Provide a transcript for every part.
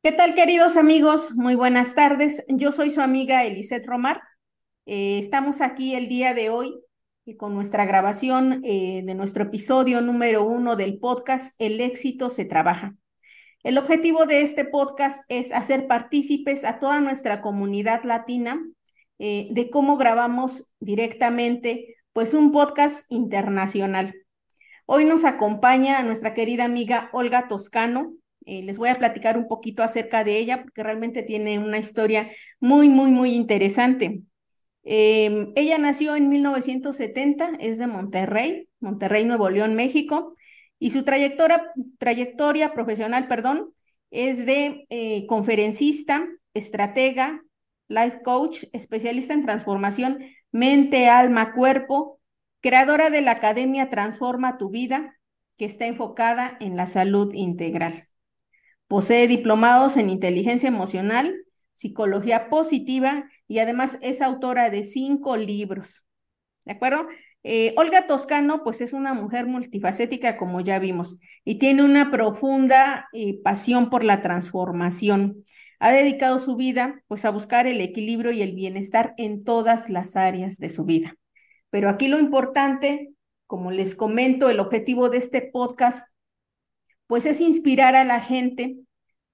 ¿Qué tal, queridos amigos? Muy buenas tardes. Yo soy su amiga Elisette Romar. Eh, estamos aquí el día de hoy con nuestra grabación eh, de nuestro episodio número uno del podcast El éxito se trabaja. El objetivo de este podcast es hacer partícipes a toda nuestra comunidad latina eh, de cómo grabamos directamente pues un podcast internacional. Hoy nos acompaña nuestra querida amiga Olga Toscano, eh, les voy a platicar un poquito acerca de ella porque realmente tiene una historia muy, muy, muy interesante. Em, ella nació en 1970, es de Monterrey, Monterrey, Nuevo León, México, y su trayectoria, trayectoria profesional, perdón, es de eh, conferencista, estratega, life coach, especialista en transformación mente, alma, cuerpo, creadora de la Academia Transforma tu Vida, que está enfocada en la salud integral. Posee diplomados en inteligencia emocional, psicología positiva y además es autora de cinco libros. ¿De acuerdo? Eh, Olga Toscano, pues es una mujer multifacética, como ya vimos, y tiene una profunda eh, pasión por la transformación. Ha dedicado su vida, pues, a buscar el equilibrio y el bienestar en todas las áreas de su vida. Pero aquí lo importante, como les comento, el objetivo de este podcast pues es inspirar a la gente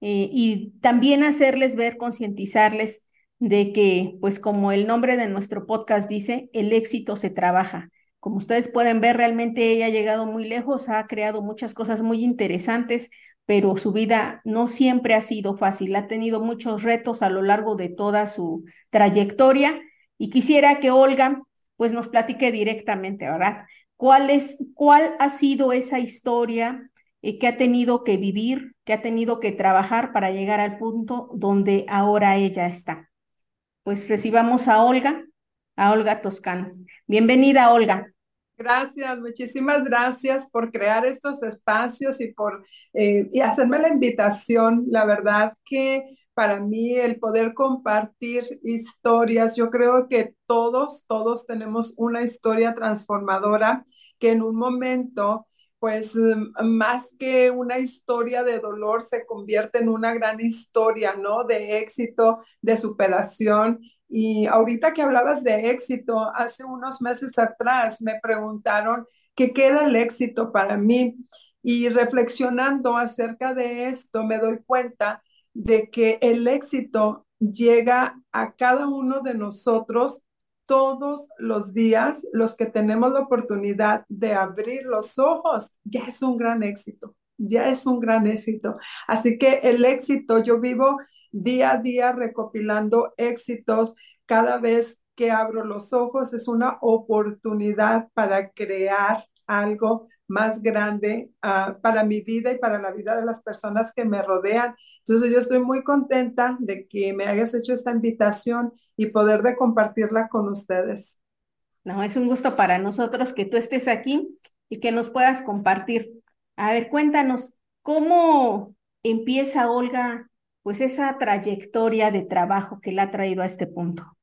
eh, y también hacerles ver, concientizarles de que, pues como el nombre de nuestro podcast dice, el éxito se trabaja. Como ustedes pueden ver, realmente ella ha llegado muy lejos, ha creado muchas cosas muy interesantes, pero su vida no siempre ha sido fácil, ha tenido muchos retos a lo largo de toda su trayectoria y quisiera que Olga pues nos platique directamente, ¿verdad? ¿Cuál es, cuál ha sido esa historia eh, que ha tenido que vivir, que ha tenido que trabajar para llegar al punto donde ahora ella está. Pues recibamos a Olga, a Olga Toscano. Bienvenida, Olga. Gracias, muchísimas gracias por crear estos espacios y por eh, y hacerme la invitación. La verdad que para mí el poder compartir historias, yo creo que todos, todos tenemos una historia transformadora que en un momento pues em, más que una historia de dolor, se convierte en una gran historia, ¿no? De éxito, de superación. Y ahorita que hablabas de éxito, hace unos meses atrás me preguntaron qué era el éxito para mí. Y reflexionando acerca de esto, me doy cuenta de que el éxito llega a cada uno de nosotros todos los días, los que tenemos la oportunidad de abrir los ojos, ya es un gran éxito, ya es un gran éxito. Así que el éxito, yo vivo día a día recopilando éxitos cada vez que abro los ojos, es una oportunidad para crear algo más grande uh, para mi vida y para la vida de las personas que me rodean. Entonces yo estoy muy contenta de que me hayas hecho esta invitación y poder de compartirla con ustedes. No, es un gusto para nosotros que tú estés aquí y que nos puedas compartir. A ver, cuéntanos, ¿cómo empieza Olga pues esa trayectoria de trabajo que la ha traído a este punto?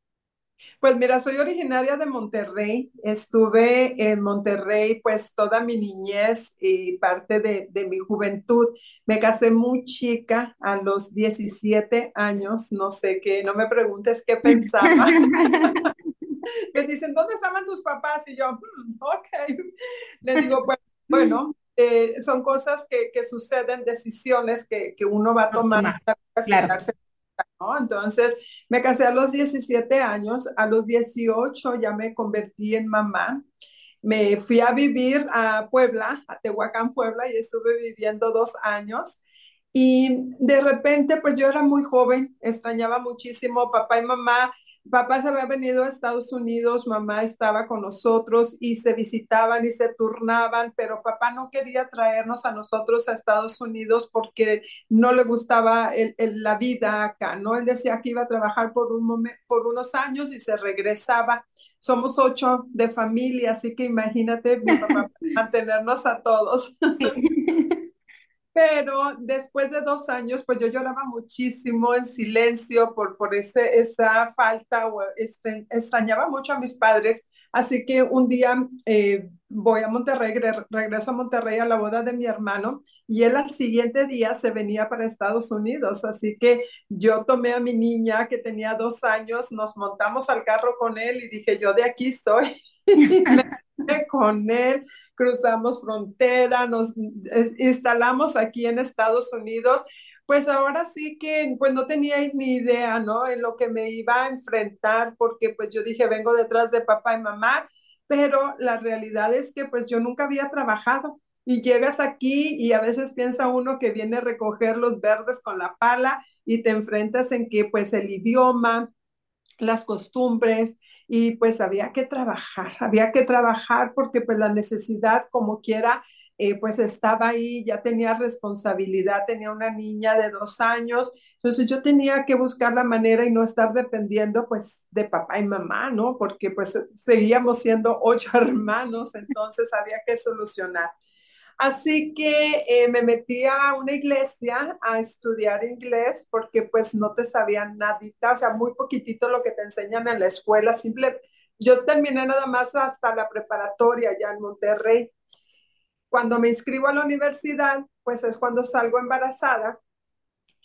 Pues mira, soy originaria de Monterrey. Estuve en Monterrey pues toda mi niñez y parte de, de, mi juventud. Me casé muy chica, a los 17 años, no sé qué, no me preguntes qué pensaba. me dicen, ¿dónde estaban tus papás? Y yo, hmm, ok. Le digo, bueno, bueno eh, son cosas que, que, suceden, decisiones que, que uno va a tomar. Claro. Entonces, me casé a los 17 años, a los 18 ya me convertí en mamá. Me fui a vivir a Puebla, a Tehuacán, Puebla, y estuve viviendo dos años. Y de repente, pues yo era muy joven, extrañaba muchísimo papá y mamá papá se había venido a Estados Unidos, mamá estaba con nosotros y se visitaban y se turnaban, pero papá no quería traernos a nosotros a Estados Unidos porque no le gustaba la vida acá, ¿no? Él decía que iba a trabajar por, un por unos años y se regresaba. Somos ocho de familia, así que imagínate mi papá mantenernos a todos. Pero después de dos años, pues yo lloraba muchísimo en silencio por, por ese, esa falta, o este, extrañaba mucho a mis padres, Así que un día eh, voy a Monterrey, regreso a Monterrey a la boda de mi hermano y él al siguiente día se venía para Estados Unidos. Así que yo tomé a mi niña que tenía dos años, nos montamos al carro con él y dije, yo de aquí estoy. con él, cruzamos frontera, nos instalamos aquí en Estados Unidos pues ahora sí que pues no tenía ni idea, ¿no? En lo que me iba a enfrentar, porque pues yo dije, vengo detrás de papá y mamá, pero la realidad es que pues yo nunca había trabajado y llegas aquí y a veces piensa uno que viene a recoger los verdes con la pala y te enfrentas en que pues el idioma, las costumbres y pues había que trabajar, había que trabajar porque pues la necesidad como quiera eh, pues estaba ahí, ya tenía responsabilidad, tenía una niña de dos años, entonces yo tenía que buscar la manera y no estar dependiendo pues de papá y mamá, ¿no? Porque pues seguíamos siendo ocho hermanos, entonces había que solucionar. Así que eh, me metí a una iglesia a estudiar inglés porque pues no te sabían nadita, o sea, muy poquitito lo que te enseñan en la escuela, simple, yo terminé nada más hasta la preparatoria ya en Monterrey. Cuando me inscribo a la universidad, pues es cuando salgo embarazada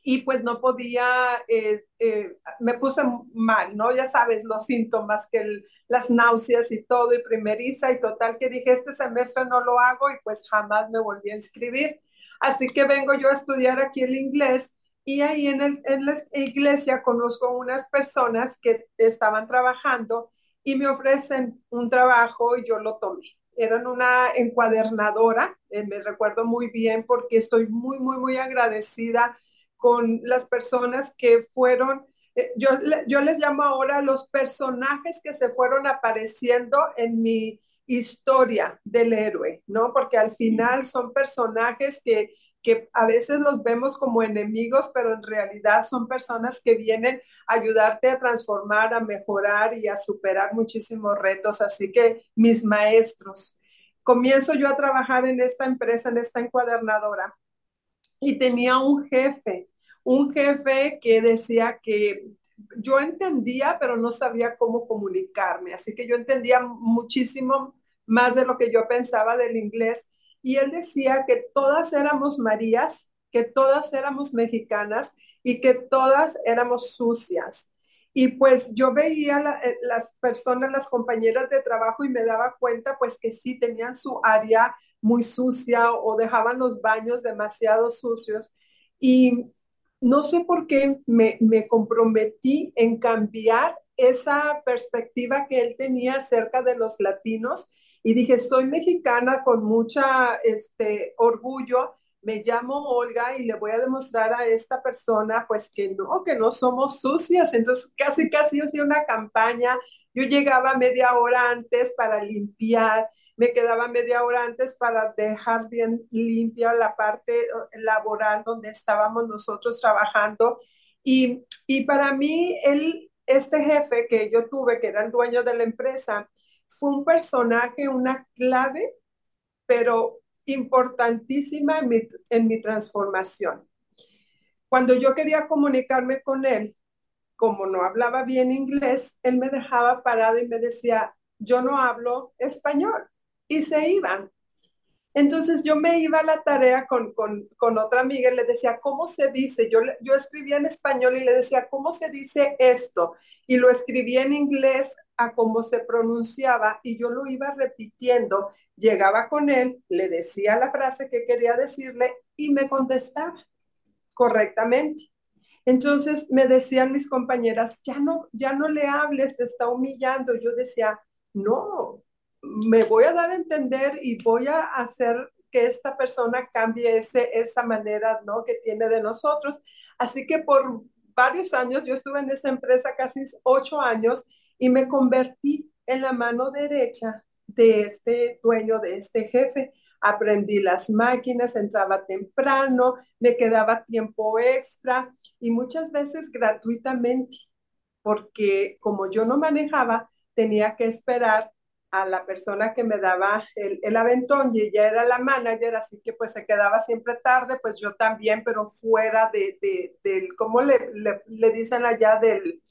y pues no podía, eh, eh, me puse mal, ¿no? Ya sabes, los síntomas, que las náuseas y todo, y primeriza, y total que dije, este semestre no lo hago y pues jamás me volví a inscribir. Así que vengo yo a estudiar aquí el inglés y ahí en, el, en la iglesia conozco unas personas que estaban trabajando y me ofrecen un trabajo y yo lo tomé eran una encuadernadora, eh, me recuerdo muy bien porque estoy muy, muy, muy agradecida con las personas que fueron, eh, yo, yo les llamo ahora los personajes que se fueron apareciendo en mi historia del héroe, ¿no? Porque al final son personajes que que a veces los vemos como enemigos, pero en realidad son personas que vienen a ayudarte a transformar, a mejorar y a superar muchísimos retos. Así que mis maestros, comienzo yo a trabajar en esta empresa, en esta encuadernadora, y tenía un jefe, un jefe que decía que yo entendía, pero no sabía cómo comunicarme. Así que yo entendía muchísimo más de lo que yo pensaba del inglés y él decía que todas éramos Marías, que todas éramos mexicanas y que todas éramos sucias. Y pues yo veía eh, las personas, las compañeras de trabajo y me daba cuenta pues que sí tenían su área muy sucia o dejaban los baños demasiado sucios. Y no sé por qué me, me comprometí en cambiar esa perspectiva que él tenía acerca de los latinos y dije, soy mexicana con mucha este, orgullo, me llamo Olga y le voy a demostrar a esta persona pues que no, que no somos sucias. Entonces casi, casi hice una campaña. Yo llegaba media hora antes para limpiar, me quedaba media hora antes para dejar bien limpia la parte eh, laboral donde estábamos nosotros trabajando. Y, y para mí, él, este jefe que yo tuve, que era el dueño de la empresa, fue un personaje, una clave, pero importantísima en mi, en mi transformación. Cuando yo quería comunicarme con él, como no hablaba bien inglés, él me dejaba parada y me decía, yo no hablo español. Y se iban. Entonces yo me iba a la tarea con, con, con, otra amiga y le decía, ¿cómo se dice? Yo, yo escribía en español y le decía, ¿cómo se dice esto? Y lo escribía en inglés a cómo se pronunciaba y yo lo iba repitiendo. Llegaba con él, le decía la frase que quería decirle y me contestaba correctamente. Entonces me decían mis compañeras, ya no, ya no le hables, te está humillando. Yo decía, no, me voy a dar a entender y voy a hacer que esta persona cambie ese, esa manera ¿no? que tiene de nosotros. Así que por varios años, yo estuve en esa empresa casi ocho años y me convertí en la mano derecha de este dueño, de este jefe. Aprendí las máquinas, entraba temprano, me quedaba tiempo extra y muchas veces gratuitamente, porque como yo no manejaba, tenía que esperar a la persona que me daba el, aventón y ella era la manager, así que pues se quedaba siempre tarde, pues yo también, pero fuera de, del, ¿cómo le, le, le dicen allá? Del,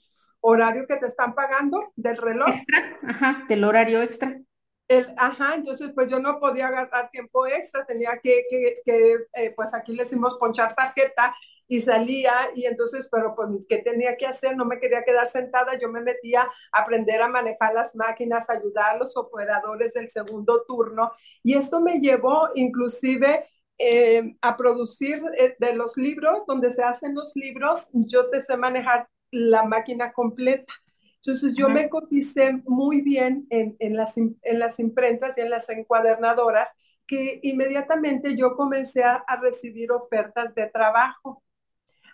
horario que te están pagando del reloj. Extra, ajá, del horario extra. El, ajá, entonces pues yo no podía agarrar tiempo extra, tenía que, que, que eh, pues aquí le decimos ponchar tarjeta y salía y entonces, pero pues, ¿qué tenía que hacer? No me quería quedar sentada, yo me metía a aprender a manejar las máquinas, ayudar a los operadores del segundo turno y esto me llevó inclusive eh, a producir eh, de los libros, donde se hacen los libros, yo te sé manejar la máquina completa. Entonces yo me coticé muy bien en, en, las, en las imprentas y en las encuadernadoras que inmediatamente yo comencé a, a recibir ofertas de trabajo.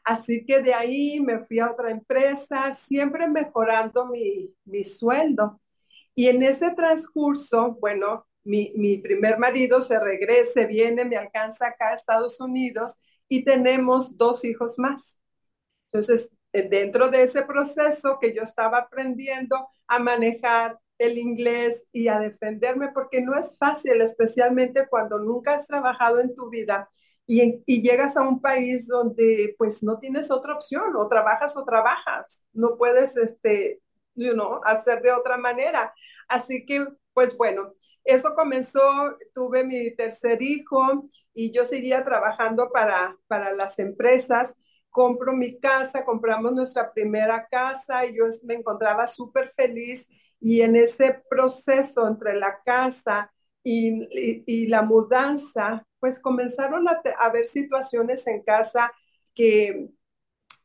Así que de ahí me fui a otra empresa, siempre mejorando mi, mi sueldo. Y en ese transcurso, bueno, mi, mi, primer marido se regrese, viene, me alcanza acá a Estados Unidos y tenemos dos hijos más. Entonces, eh, dentro de ese proceso que yo estaba aprendiendo a manejar el inglés y a defenderme, porque no es fácil, especialmente cuando nunca has trabajado en tu vida y, y, llegas a un país donde pues no tienes otra opción, o trabajas o trabajas, no puedes, este, you know, hacer de otra manera. Así que, pues bueno, eso comenzó, tuve mi tercer hijo y yo seguía trabajando para, para las empresas. Compro mi casa, compramos nuestra primera casa y yo me encontraba súper feliz y en ese proceso entre la casa y, y, y la mudanza, pues comenzaron a haber situaciones en casa que,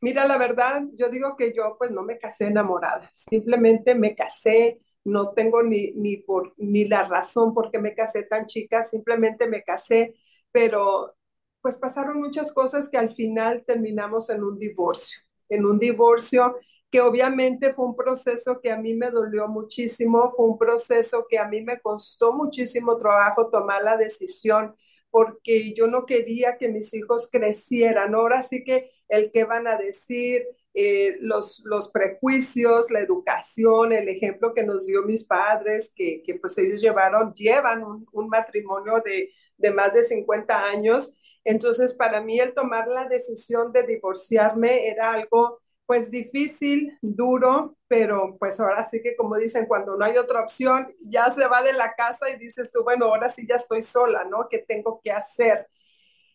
mira, la verdad, yo digo que yo pues no me casé enamorada, simplemente me casé, no tengo ni, ni, por, ni la razón por qué me casé tan chica, simplemente me casé, pero pues pasaron muchas cosas que al final terminamos en un divorcio, en un divorcio que obviamente fue un proceso que a mí me dolió muchísimo, fue un proceso que a mí me costó muchísimo trabajo tomar la decisión porque yo no quería que mis hijos crecieran. Ahora sí que el que van a decir, eh, los, los prejuicios, la educación, el ejemplo que nos dio mis padres, que, que pues ellos llevaron, llevan un, un matrimonio de, de, más de 50 años. Entonces, para mí el tomar la decisión de divorciarme era algo pues difícil, duro, pero pues ahora sí que como dicen, cuando no hay otra opción, ya se va de la casa y dices tú, bueno, ahora sí ya estoy sola, ¿no? ¿Qué tengo que hacer?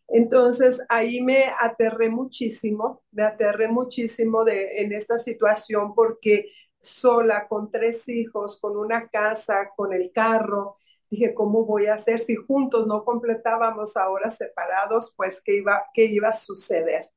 Entonces ahí me aterré muchísimo, me aterré muchísimo de, en esta situación porque sola, con tres hijos, con una casa, con el carro, dije, ¿cómo voy a hacer si juntos no completábamos ahora separados? Pues, ¿qué iba, qué iba a suceder?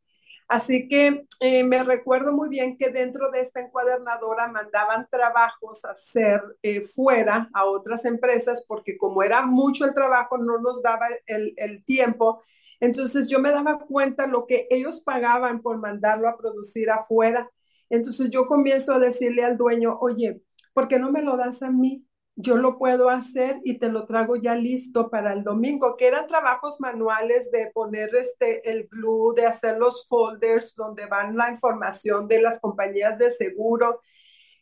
Así que eh, me recuerdo muy bien que dentro de esta encuadernadora mandaban trabajos a hacer eh, fuera a otras empresas porque como era mucho el trabajo no nos daba el, el tiempo. Entonces yo me daba cuenta lo que ellos pagaban por mandarlo a producir afuera. Entonces yo comienzo a decirle al dueño, oye, ¿por qué no me lo das a mí? Yo lo puedo hacer y te lo trago ya listo para el domingo, que eran trabajos manuales de poner este, el glue, de hacer los folders donde van la información de las compañías de seguro.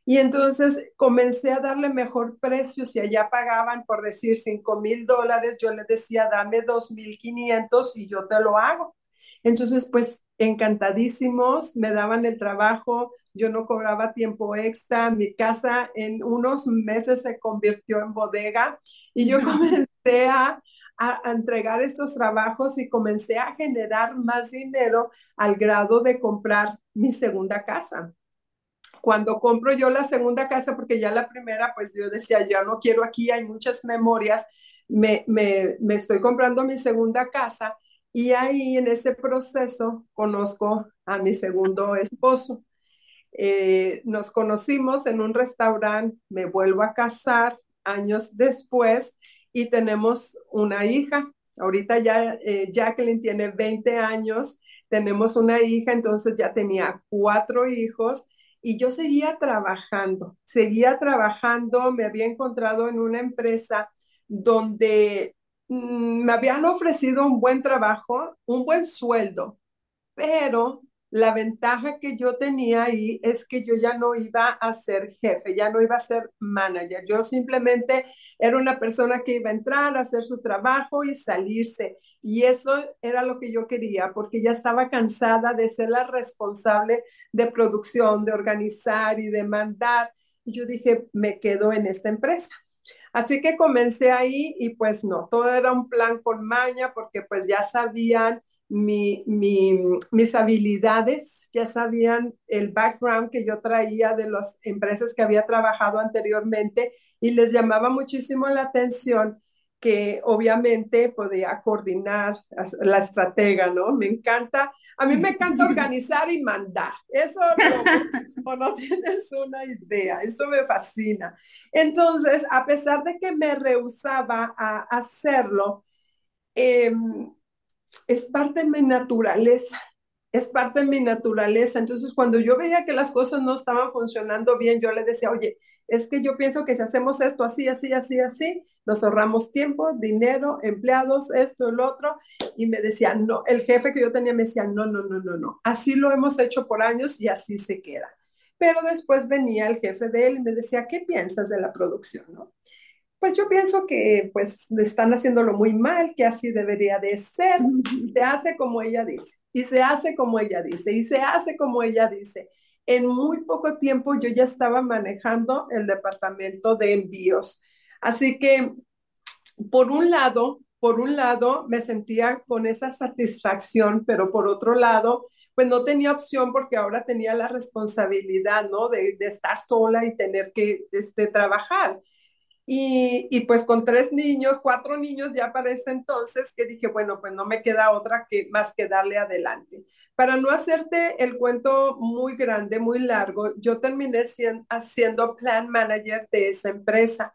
Y entonces comencé a darle mejor precio. Si allá pagaban, por decir, 5 mil dólares, yo le decía, dame 2 mil 500 y yo te lo hago. Entonces, pues encantadísimos, me daban el trabajo, yo no cobraba tiempo extra, mi casa en unos meses se convirtió en bodega y yo comencé a, a, entregar estos trabajos y comencé a generar más dinero al grado de comprar mi segunda casa. Cuando compro yo la segunda casa, porque ya la primera, pues yo decía, ya no quiero aquí, hay muchas memorias, me, me, me estoy comprando mi segunda casa y ahí en ese proceso conozco a mi segundo esposo. Eh, nos conocimos en un restaurante, me vuelvo a casar años después y tenemos una hija. Ahorita ya eh, Jacqueline tiene 20 años, tenemos una hija, entonces ya tenía cuatro hijos y yo seguía trabajando, seguía trabajando, me había encontrado en una empresa donde mm, me habían ofrecido un buen trabajo, un buen sueldo, pero la ventaja que yo tenía ahí es que yo ya no iba a ser jefe, ya no iba a ser manager. Yo simplemente era una persona que iba a entrar, a hacer su trabajo y salirse. Y eso era lo que yo quería, porque ya estaba cansada de ser la responsable de producción, de organizar y de mandar. Y yo dije, me quedo en esta empresa. Así que comencé ahí y pues no, todo era un plan con maña porque pues ya sabían mi, mis habilidades, ya sabían el background que yo traía de las empresas que había trabajado anteriormente y les llamaba muchísimo la atención que obviamente podía coordinar la estratega, ¿no? Me encanta, a mí me encanta organizar y mandar. Eso no, no tienes una idea, eso me fascina. Entonces, a pesar de que me rehusaba a hacerlo, eh, es parte de mi naturaleza, es parte de mi naturaleza. Entonces, cuando yo veía que las cosas no estaban funcionando bien, yo le decía, oye, es que yo pienso que si hacemos esto así, así, así, así, nos ahorramos tiempo, dinero, empleados, esto, el otro. Y me decía, no, el jefe que yo tenía me decía, no, no, no, no, no, así lo hemos hecho por años y así se queda. Pero después venía el jefe de él y me decía, ¿qué piensas de la producción? Pues yo pienso que pues están haciéndolo muy mal, que así debería de ser. Se hace como ella dice, y se hace como ella dice, y se hace como ella dice. En muy poco tiempo yo ya estaba manejando el departamento de envíos. Así que, por un lado, por un lado me sentía con esa satisfacción, pero por otro lado, pues no tenía opción porque ahora tenía la responsabilidad, ¿no? De, de estar sola y tener que este, trabajar. Y, y, pues con tres niños, cuatro niños ya para ese entonces, que dije, bueno, pues no me queda otra que más que darle adelante. Para no hacerte el cuento muy grande, muy largo, yo terminé siendo, plan manager de esa empresa.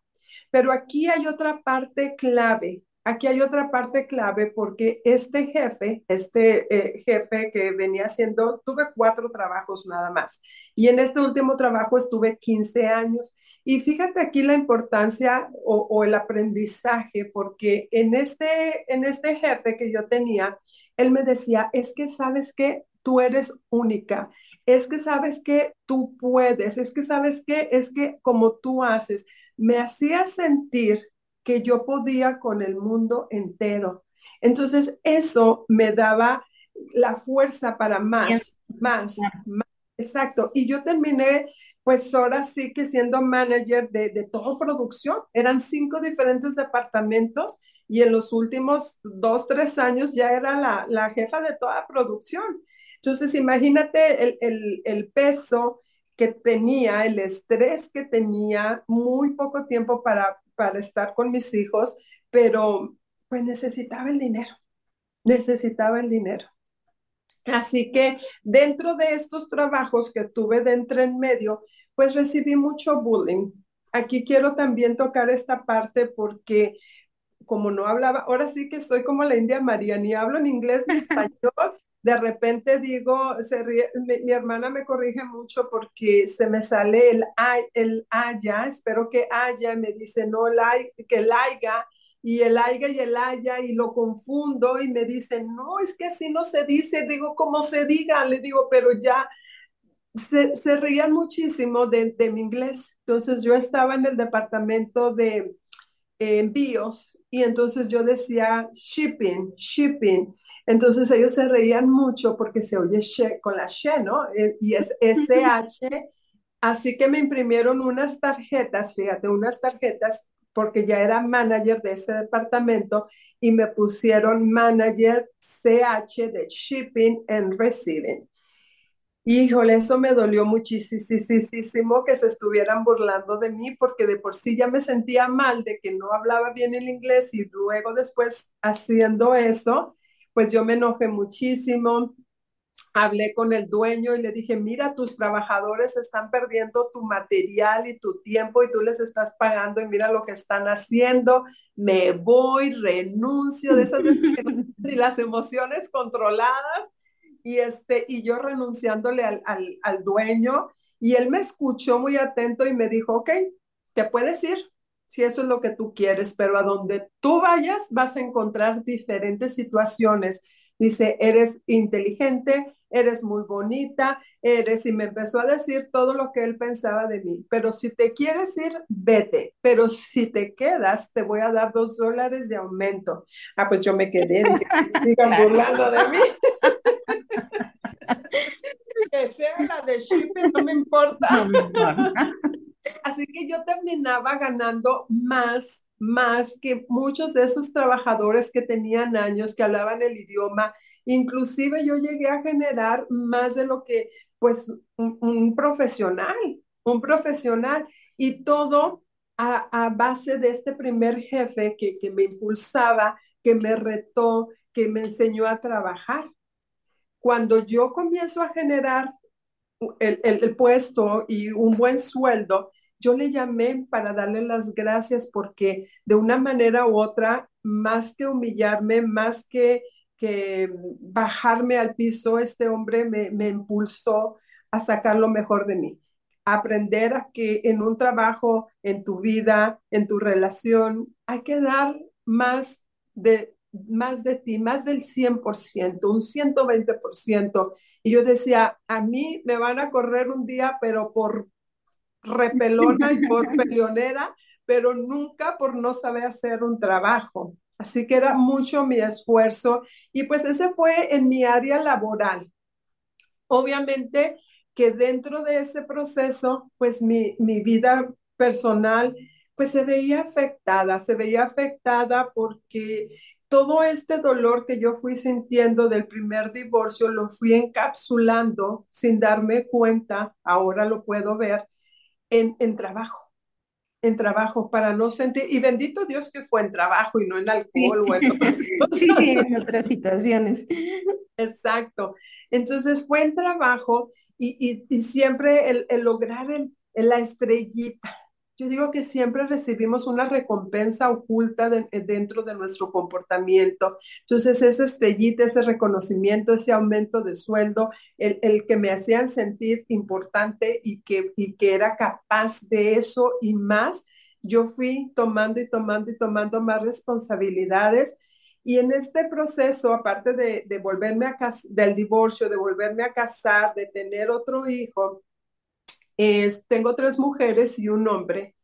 Pero aquí hay otra parte clave. Aquí hay otra parte clave porque este jefe, este eh, jefe que venía haciendo, tuve cuatro trabajos nada más. Y en este último trabajo estuve 15 años. Y fíjate aquí la importancia o, el aprendizaje, porque en este, en este jefe que yo tenía, él me decía, es que sabes que tú eres única, es que sabes que tú puedes, es que sabes que es que como tú haces, me hacía sentir que yo podía con el mundo entero. Entonces eso me daba la fuerza para más, más, más. Exacto. Y yo terminé pues ahora sí que siendo manager de, de todo producción, eran cinco diferentes departamentos y en los últimos dos, tres años ya era la, jefa de toda producción. Entonces, imagínate el, el, el, peso que tenía, el estrés que tenía, muy poco tiempo para, para estar con mis hijos, pero pues necesitaba el dinero, necesitaba el dinero. Así que dentro de estos trabajos que tuve dentro en medio, pues recibí mucho bullying. Aquí quiero también tocar esta parte porque como no hablaba, ahora sí que soy como la India María, ni hablo en inglés ni español, de repente digo, se mi, hermana me corrige mucho porque se me sale el, el haya, espero que haya, me dice no, que el haya, y el aiga y el haya, y lo confundo y me dice, no, es que así no se dice, digo, como se diga, le digo, pero ya se, reían muchísimo de, mi inglés. Entonces yo estaba en el departamento de envíos y entonces yo decía shipping, shipping. Entonces ellos se reían mucho porque se oye con la she, ¿no? Eh, y es SH. Así que me imprimieron unas tarjetas, fíjate, unas tarjetas porque ya era manager de ese departamento y me pusieron manager CH de shipping and receiving. Híjole, eso me dolió muchísimo que se estuvieran burlando de mí porque de por sí ya me sentía mal de que no hablaba bien el inglés y luego después haciendo eso, pues yo me enojé muchísimo. Hablé con el dueño y le dije, mira, tus trabajadores están perdiendo tu material y tu tiempo y tú les estás pagando y mira lo que están haciendo. Me voy, renuncio de esas y las emociones controladas y, este, y yo renunciándole al, al, dueño y él me escuchó muy atento y me dijo, ok, te puedes ir si eso es lo que tú quieres, pero a donde tú vayas vas a encontrar diferentes situaciones Dice, eres inteligente, eres muy bonita, eres, y me empezó a decir todo lo que él pensaba de mí. Pero si te quieres ir, vete. Pero si te quedas, te voy a dar dos dólares de aumento. Ah, pues yo me quedé, dije, sigan burlando de mí. que sea la de shipping, no me importa. No me importa. Así que yo terminaba ganando más, más que muchos de esos trabajadores que tenían años, que hablaban el idioma. Inclusive yo llegué a generar más de lo que, pues, un, profesional, un profesional. Y todo a, base de este primer jefe que, que me impulsaba, que me retó, que me enseñó a trabajar. Cuando yo comienzo a generar el, puesto y un buen sueldo, yo le llamé para darle las gracias porque de una manera u otra, más que humillarme, más que, que bajarme al piso, este hombre me, me impulsó a sacar lo mejor de mí. aprender a que en un trabajo, en tu vida, en tu relación, hay que dar más de, más de ti, más del 100%, un 120%. Y yo decía, a mí me van a correr un día, pero por repelona y por peleonera, pero nunca por no saber hacer un trabajo. Así que era mucho mi esfuerzo y pues ese fue en mi área laboral. Obviamente que dentro de ese proceso, pues mi, mi vida personal, pues se veía afectada, se veía afectada porque todo este dolor que yo fui sintiendo del primer divorcio lo fui encapsulando sin darme cuenta, ahora lo puedo ver, en, en trabajo en trabajo para no sentir, y bendito Dios que fue en trabajo y no en alcohol o en otras Sí, en otras situaciones. Exacto. Entonces fue en trabajo y, y, siempre el, el lograr el, la estrellita, yo digo que siempre recibimos una recompensa oculta dentro de nuestro comportamiento. Entonces, esa estrellita, ese reconocimiento, ese aumento de sueldo, el, que me hacían sentir importante y que, y que era capaz de eso y más, yo fui tomando y tomando y tomando más responsabilidades. Y en este proceso, aparte de, de volverme a del divorcio, de volverme a casar, de tener otro hijo, tengo tres mujeres y un hombre.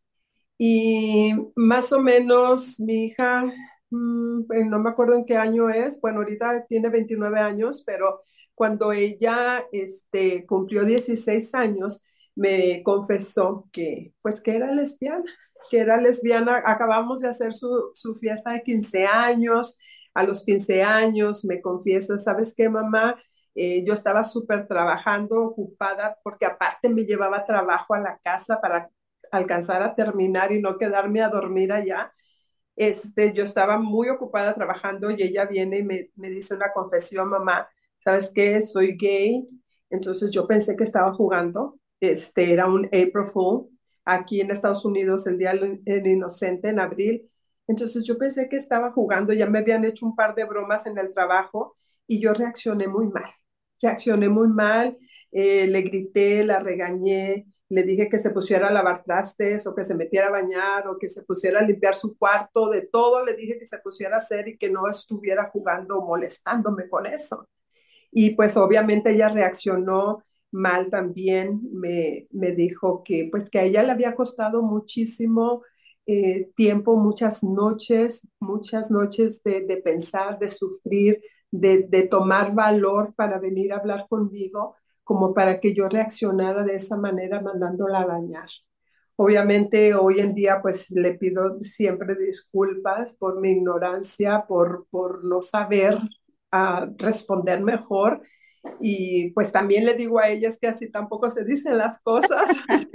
Y más o menos mi hija, mm, pues, no me acuerdo en qué año es, bueno, ahorita tiene 29 años, pero cuando ella este, cumplió 16 años, me confesó que, pues, que era lesbiana, que era lesbiana. Acabamos de hacer su, su fiesta de 15 años. A los 15 años me confiesa, ¿sabes qué, mamá? Eh, yo estaba súper trabajando, ocupada, porque aparte me llevaba trabajo a la casa para alcanzar a terminar y no quedarme a dormir allá. Este, yo estaba muy ocupada trabajando y ella viene y me, me dice una confesión, mamá, ¿sabes qué? Soy gay. Entonces yo pensé que estaba jugando. Este, era un April Fool aquí en Estados Unidos, el Día del Inocente en abril. Entonces yo pensé que estaba jugando, ya me habían hecho un par de bromas en el trabajo y yo reaccioné muy mal reaccioné muy mal, eh, le grité, la regañé, le dije que se pusiera a lavar trastes o que se metiera a bañar o que se pusiera a limpiar su cuarto, de todo le dije que se pusiera a hacer y que no estuviera jugando o molestándome con eso. Y pues obviamente ella reaccionó mal también, me, me dijo que pues que a ella le había costado muchísimo eh, tiempo, muchas noches, muchas noches de, de pensar, de sufrir, de, tomar valor para venir a hablar conmigo, como para que yo reaccionara de esa manera mandándola a bañar. Obviamente hoy en día pues le pido siempre disculpas por mi ignorancia, por, por no saber ah, responder mejor y pues también le digo a ellas que así tampoco se dicen las cosas.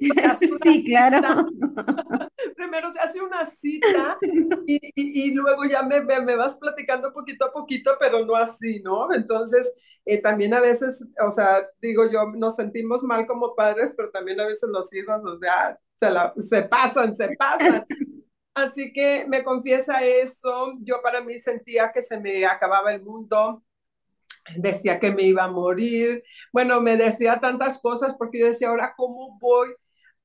sí, claro. Primero se hace una cita y, y, luego ya me, me, vas platicando poquito a poquito, pero no así, ¿no? Entonces, eh, también a veces, o sea, digo yo, nos sentimos mal como padres, pero también a veces los hijos, o sea, se, la, se pasan, se pasan. Así que me confiesa eso, yo para mí sentía que se me acababa el mundo, decía que me iba a morir, bueno, me decía tantas cosas porque yo decía, ahora, ¿cómo voy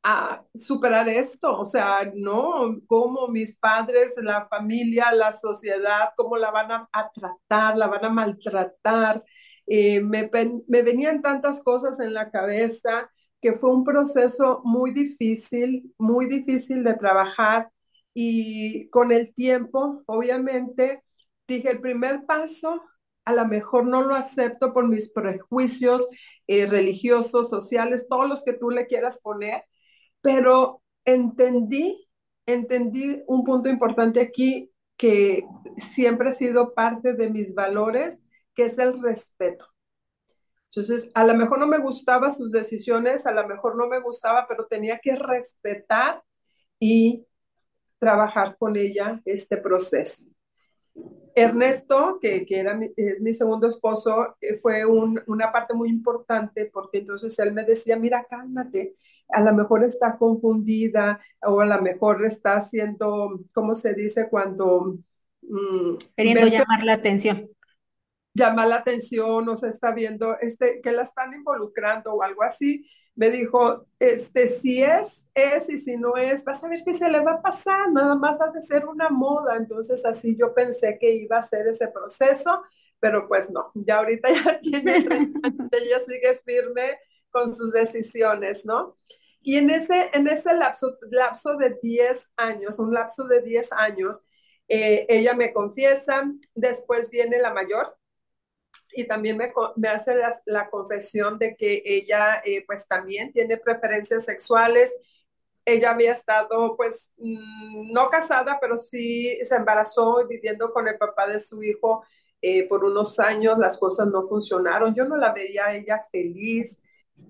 a superar esto, o sea, no, cómo mis padres, la familia, la sociedad, cómo la van a, a tratar, la van a maltratar. Eh, me, me venían tantas cosas en la cabeza que fue un proceso muy difícil, muy difícil de trabajar y con el tiempo, obviamente, dije, el primer paso a lo mejor no lo acepto por mis prejuicios eh, religiosos, sociales, todos los que tú le quieras poner, pero entendí, entendí un punto importante aquí que siempre ha sido parte de mis valores, que es el respeto. Entonces, a lo mejor no me gustaba sus decisiones, a lo mejor no me gustaba, pero tenía que respetar y trabajar con ella este proceso. Ernesto, que, que era mi, es mi segundo esposo, eh, fue un, una parte muy importante porque entonces él me decía, mira, cálmate, a lo mejor está confundida o a lo mejor está haciendo, ¿cómo se dice? Cuando... Mmm, Queriendo llamar la atención. Llamar la atención o se está viendo este, que la están involucrando o algo así me dijo, este, si es, es, y si no es, vas a ver qué se le va a pasar, nada más ha de ser una moda. Entonces así yo pensé que iba a ser ese proceso, pero pues no, ya ahorita ya tiene 30 ella sigue firme con sus decisiones, ¿no? Y en ese, en ese lapso, lapso de 10 años, un lapso de 10 años, eh, ella me confiesa, después viene la mayor, y también me, hace la, confesión de que ella eh, pues también tiene preferencias sexuales. Ella había estado pues mmm, no casada, pero sí se embarazó viviendo con el papá de su hijo eh, por unos años. Las cosas no funcionaron. Yo no la veía ella feliz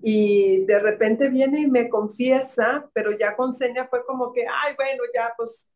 y de repente viene y me confiesa, pero ya con seña fue como que, ay, bueno, ya pues,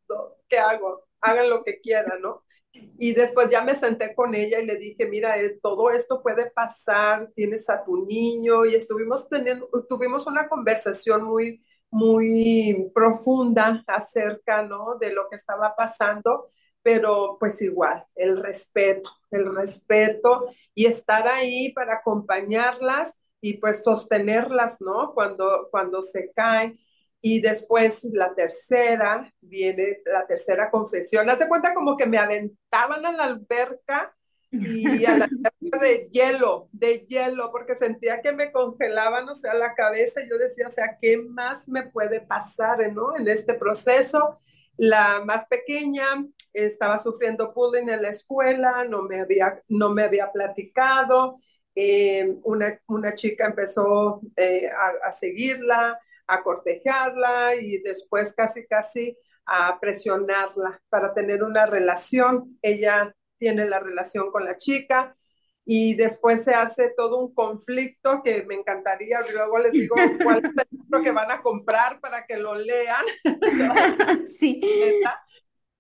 ¿qué hago? Hagan lo que quieran, ¿no? Y después ya me senté con ella y le dije, mira, eh, todo esto puede pasar, tienes a tu niño y estuvimos teniendo, tuvimos una conversación muy, muy profunda acerca, ¿no? De lo que estaba pasando, pero pues igual, el respeto, el respeto y estar ahí para acompañarlas y pues sostenerlas, ¿no? Cuando, cuando se caen y después la tercera, viene la tercera confesión. Haz de cuenta como que me aventaban a la alberca y a la alberca de hielo, de hielo, porque sentía que me congelaban, o sea, la cabeza. Y yo decía, o sea, ¿qué más me puede pasar, ¿no? En este proceso. La más pequeña estaba sufriendo bullying en la escuela, no me había, no me había platicado. Eh, una, una, chica empezó eh, a, a seguirla, a cortejarla y después casi, casi a presionarla para tener una relación. Ella tiene la relación con la chica y después se hace todo un conflicto que me encantaría, luego les digo cuál es el libro que van a comprar para que lo lean. sí.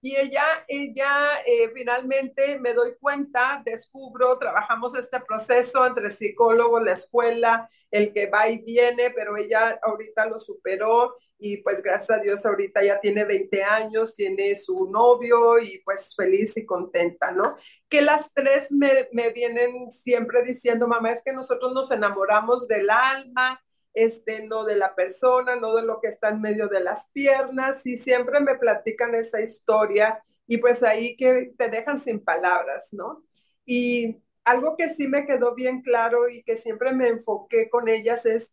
Y ella, ella eh, finalmente me doy cuenta, descubro, trabajamos este proceso entre psicólogos, la escuela, el que va y viene, pero ella ahorita lo superó y pues gracias a Dios ahorita ya tiene 20 años, tiene su novio y pues feliz y contenta, ¿no? Que las tres me, me vienen siempre diciendo, mamá, es que nosotros nos enamoramos del alma, este, no de la persona, no de lo que está en medio de las piernas, y siempre me platican esa historia y pues ahí que te dejan sin palabras, ¿no? Y algo que sí me quedó bien claro y que siempre me enfoqué con ellas es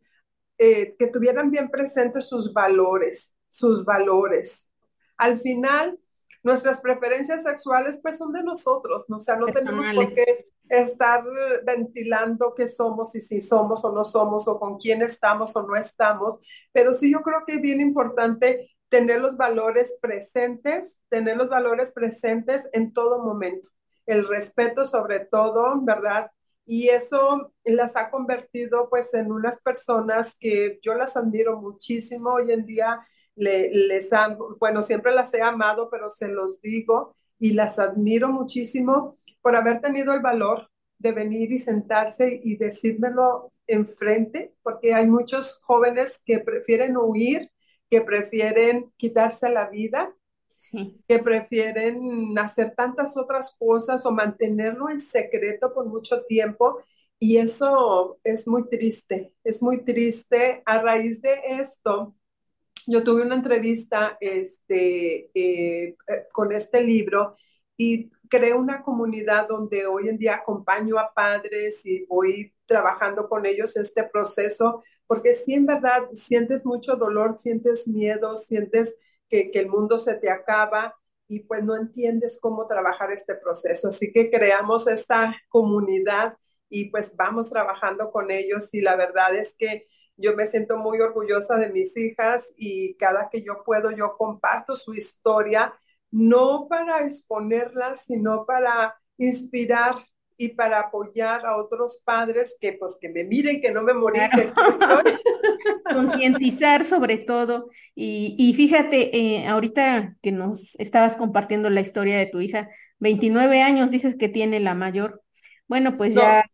eh, que tuvieran bien presentes sus valores, sus valores. Al final, nuestras preferencias sexuales pues son de nosotros, ¿no? o sea, no tenemos por qué estar ventilando qué somos y si somos o no somos o con quién estamos o no estamos, pero sí yo creo que es bien importante tener los valores presentes, tener los valores presentes en todo momento, el respeto sobre todo, ¿verdad? Y eso las ha convertido pues en unas personas que yo las admiro muchísimo hoy en día, le, les han, bueno, siempre las he amado, pero se los digo y las admiro muchísimo por haber tenido el valor de venir y sentarse y decírmelo enfrente, porque hay muchos jóvenes que prefieren huir, que prefieren quitarse la vida, sí. que prefieren hacer tantas otras cosas o mantenerlo en secreto por mucho tiempo. Y eso es muy triste, es muy triste. A raíz de esto, yo tuve una entrevista este, eh, eh, con este libro y creé una comunidad donde hoy en día acompaño a padres y voy trabajando con ellos este proceso, porque si en verdad sientes mucho dolor, sientes miedo, sientes que, que el mundo se te acaba y pues no entiendes cómo trabajar este proceso. Así que creamos esta comunidad y pues vamos trabajando con ellos y la verdad es que yo me siento muy orgullosa de mis hijas y cada que yo puedo, yo comparto su historia, no para exponerla, sino para inspirar y para apoyar a otros padres que pues que me miren, que no me morí. Concientizar sobre todo. Y, y fíjate, eh, ahorita que nos estabas compartiendo la historia de tu hija, 29 años dices que tiene la mayor. Bueno, pues ya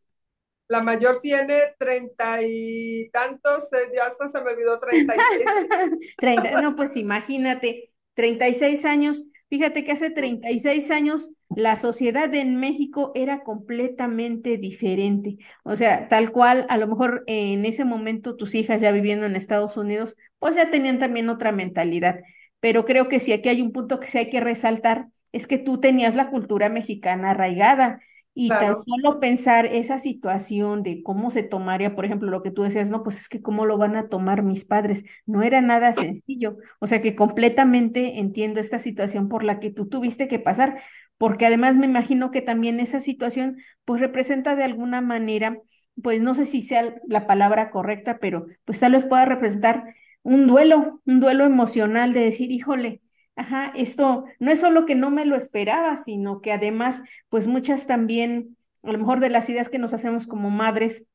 la mayor tiene treinta y tantos, eh, ya hasta se me olvidó treinta y seis. no, pues imagínate, treinta y seis años. Fíjate que hace treinta y seis años la sociedad en México era completamente diferente. O sea, tal cual, a lo mejor en ese momento tus hijas ya viviendo en Estados Unidos, pues ya tenían también otra mentalidad. Pero creo que si aquí hay un punto que sí hay que resaltar, es que tú tenías la cultura mexicana arraigada y tan solo pensar esa situación de cómo se tomaría, por ejemplo, lo que tú decías, no, pues es que cómo lo van a tomar mis padres, no era nada sencillo. O sea que completamente entiendo esta situación por la que tú tuviste que pasar, porque además me imagino que también esa situación pues representa de alguna manera, pues no sé si sea la palabra correcta, pero pues tal vez pueda representar un duelo, un duelo emocional de decir, híjole, Ajá, esto no es solo que no me lo esperaba, sino que además, pues muchas también, a lo mejor de las ideas que nos hacemos como madres,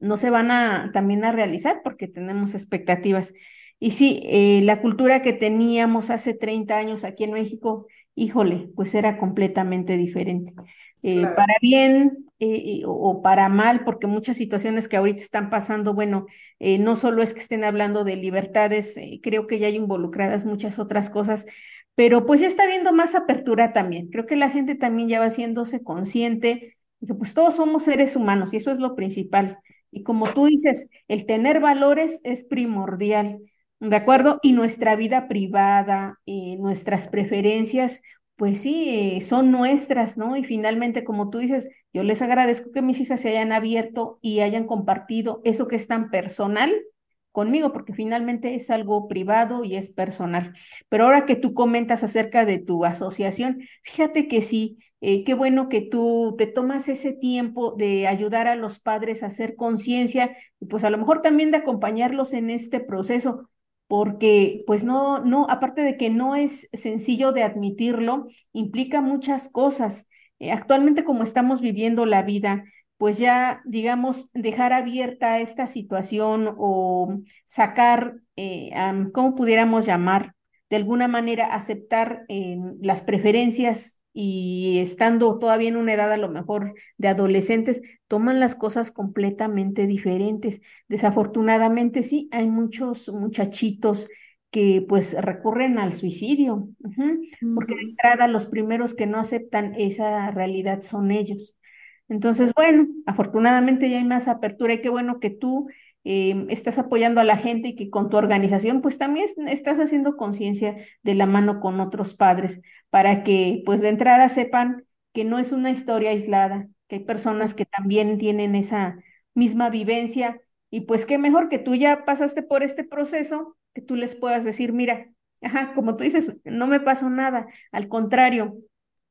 no se van a también a realizar porque tenemos expectativas. Y sí, eh, la cultura que teníamos hace 30 años aquí en México, híjole, pues era completamente diferente. Eh, para bien eh, o, para mal, porque muchas situaciones que ahorita están pasando, bueno, no solo es que estén hablando de libertades, creo que ya hay involucradas muchas otras cosas, pero pues ya está habiendo más apertura también. Creo que la gente también ya va haciéndose consciente de que pues todos somos seres humanos y eso es lo principal. Y como tú dices, el tener valores es primordial. ¿De acuerdo? Y nuestra vida privada, nuestras preferencias, pues sí, eh, son nuestras, ¿no? Y finalmente, como tú dices, yo les agradezco que mis hijas se hayan abierto y hayan compartido eso que es tan personal conmigo, porque finalmente es algo privado y es personal. Pero ahora que tú comentas acerca de tu asociación, fíjate que sí, eh, qué bueno que tú te tomas ese tiempo de ayudar a los padres a hacer conciencia y pues a lo mejor también de acompañarlos en este proceso porque pues no, no, aparte de que no es sencillo de admitirlo, implica muchas cosas. Eh, actualmente como estamos viviendo la vida, pues ya, digamos, dejar abierta esta situación o sacar, eh, ¿cómo pudiéramos llamar? De alguna manera aceptar eh, las preferencias y estando todavía en una edad a lo mejor de adolescentes, toman las cosas completamente diferentes. Desafortunadamente sí, hay muchos muchachitos que pues recurren al suicidio, porque de entrada los primeros que no aceptan esa realidad son ellos. Entonces, bueno, afortunadamente ya hay más apertura y qué bueno que tú Em, estás apoyando a la gente y que con tu organización pues también estás haciendo conciencia de la mano con otros padres para que pues de entrada sepan que no es una historia aislada, que hay personas que también tienen esa misma vivencia y pues qué mejor que tú ya pasaste por este proceso, que tú les puedas decir, mira, ajá, como tú dices, no me pasó nada, al contrario,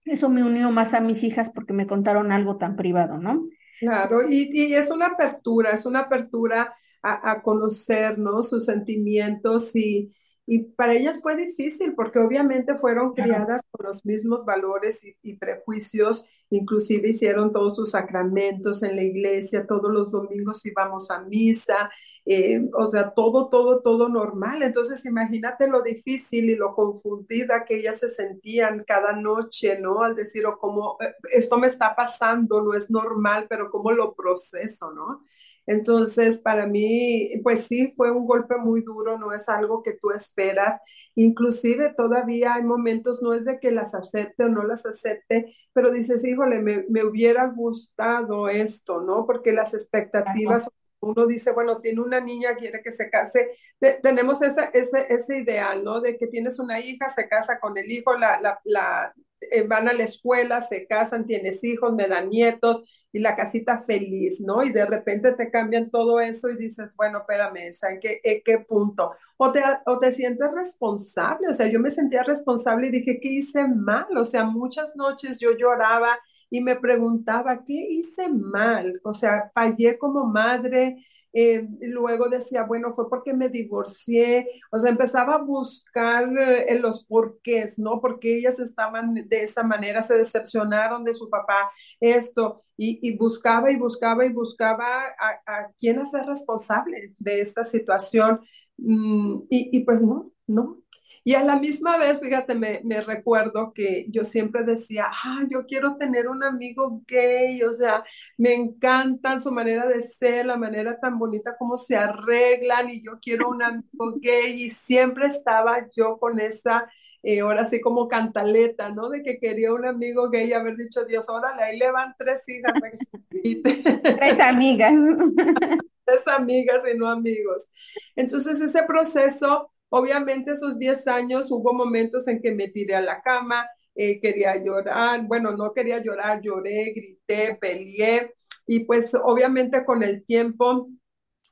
eso me unió más a mis hijas porque me contaron algo tan privado, ¿no? Claro, y, y es una apertura, es una apertura a, a conocer sus sentimientos y, y para ellas fue difícil porque obviamente fueron criadas con los mismos valores y, prejuicios, inclusive hicieron todos sus sacramentos en la iglesia, todos los domingos íbamos a misa, eh, o sea, todo, todo, todo normal. Entonces imagínate lo difícil y lo confundida que ellas se sentían cada noche, ¿no? Al decir, o oh, como, eh, esto me está pasando, no es normal, pero cómo lo proceso, ¿no? Entonces, para mí, pues sí, fue un golpe muy duro, no es algo que tú esperas. Inclusive todavía hay momentos, no es de que las acepte o no las acepte, pero dices, híjole, me, me hubiera gustado esto, ¿no? Porque las expectativas son uno dice, bueno, tiene una niña, quiere que se case, tenemos ese, ese, ese ideal, ¿no? De que tienes una hija, se casa con el hijo, la, la, eh, van a la escuela, se casan, tienes hijos, me dan nietos y la casita feliz, ¿no? Y de repente te cambian todo eso y dices, bueno, espérame, ¿en qué, en qué punto? O te, o te sientes responsable, o sea, yo me sentía responsable y dije, ¿qué hice mal? O sea, muchas noches yo lloraba y me preguntaba, ¿qué hice mal? O sea, fallé como madre, eh, luego decía, bueno, fue porque me divorcié, o sea, empezaba a buscar eh, los porqués, ¿no? Porque ellas estaban de esa manera, se decepcionaron de su papá, esto, y, buscaba y buscaba y buscaba a, a, quién hacer responsable de esta situación. Mm, y, y pues no, no, y a la misma vez, fíjate, me, recuerdo que yo siempre decía, ah, yo quiero tener un amigo gay, o sea, me encantan su manera de ser, la manera tan bonita como se arreglan y yo quiero un amigo gay y siempre estaba yo con esta, eh, ahora sí como cantaleta, ¿no? De que quería un amigo gay y haber dicho, Dios, órale, ahí le van tres hijas. tres amigas. tres amigas y no amigos. Entonces ese proceso Obviamente esos 10 años hubo momentos en que me tiré a la cama, eh, quería llorar, bueno, no quería llorar, lloré, grité, peleé y pues obviamente con el tiempo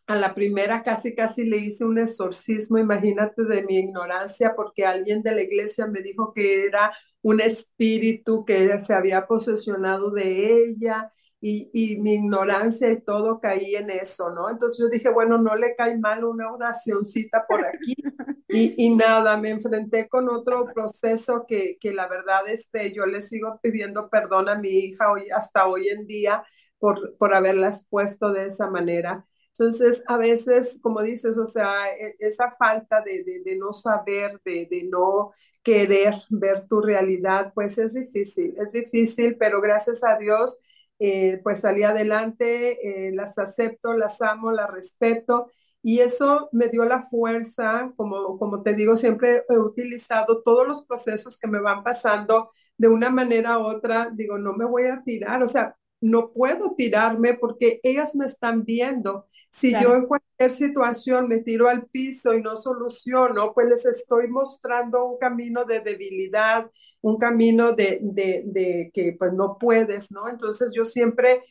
a la primera casi casi le hice un exorcismo, imagínate de mi ignorancia, porque alguien de la iglesia me dijo que era un espíritu que se había posesionado de ella y, mi ignorancia y todo caí en eso, ¿no? Entonces yo dije, bueno, no le cae mal una oracioncita por aquí y, nada, me enfrenté con otro proceso que, que, la verdad, este, yo le sigo pidiendo perdón a mi hija hoy, hasta hoy en día por, por haberla expuesto de esa manera. Entonces, a veces, como dices, o sea, e, esa falta de, de, de no saber, de, de no querer ver tu realidad, pues es difícil, es difícil, pero gracias a Dios eh, pues salí adelante, eh, las acepto, las amo, las respeto y eso me dio la fuerza, como, como te digo, siempre he utilizado todos los procesos que me van pasando de una manera u otra, digo, no me voy a tirar, o sea, no puedo tirarme porque ellas me están viendo. Si yo en cualquier situación me tiro al piso y no soluciono, pues les estoy mostrando un camino de debilidad, un camino de, de, que pues no puedes, ¿no? Entonces yo siempre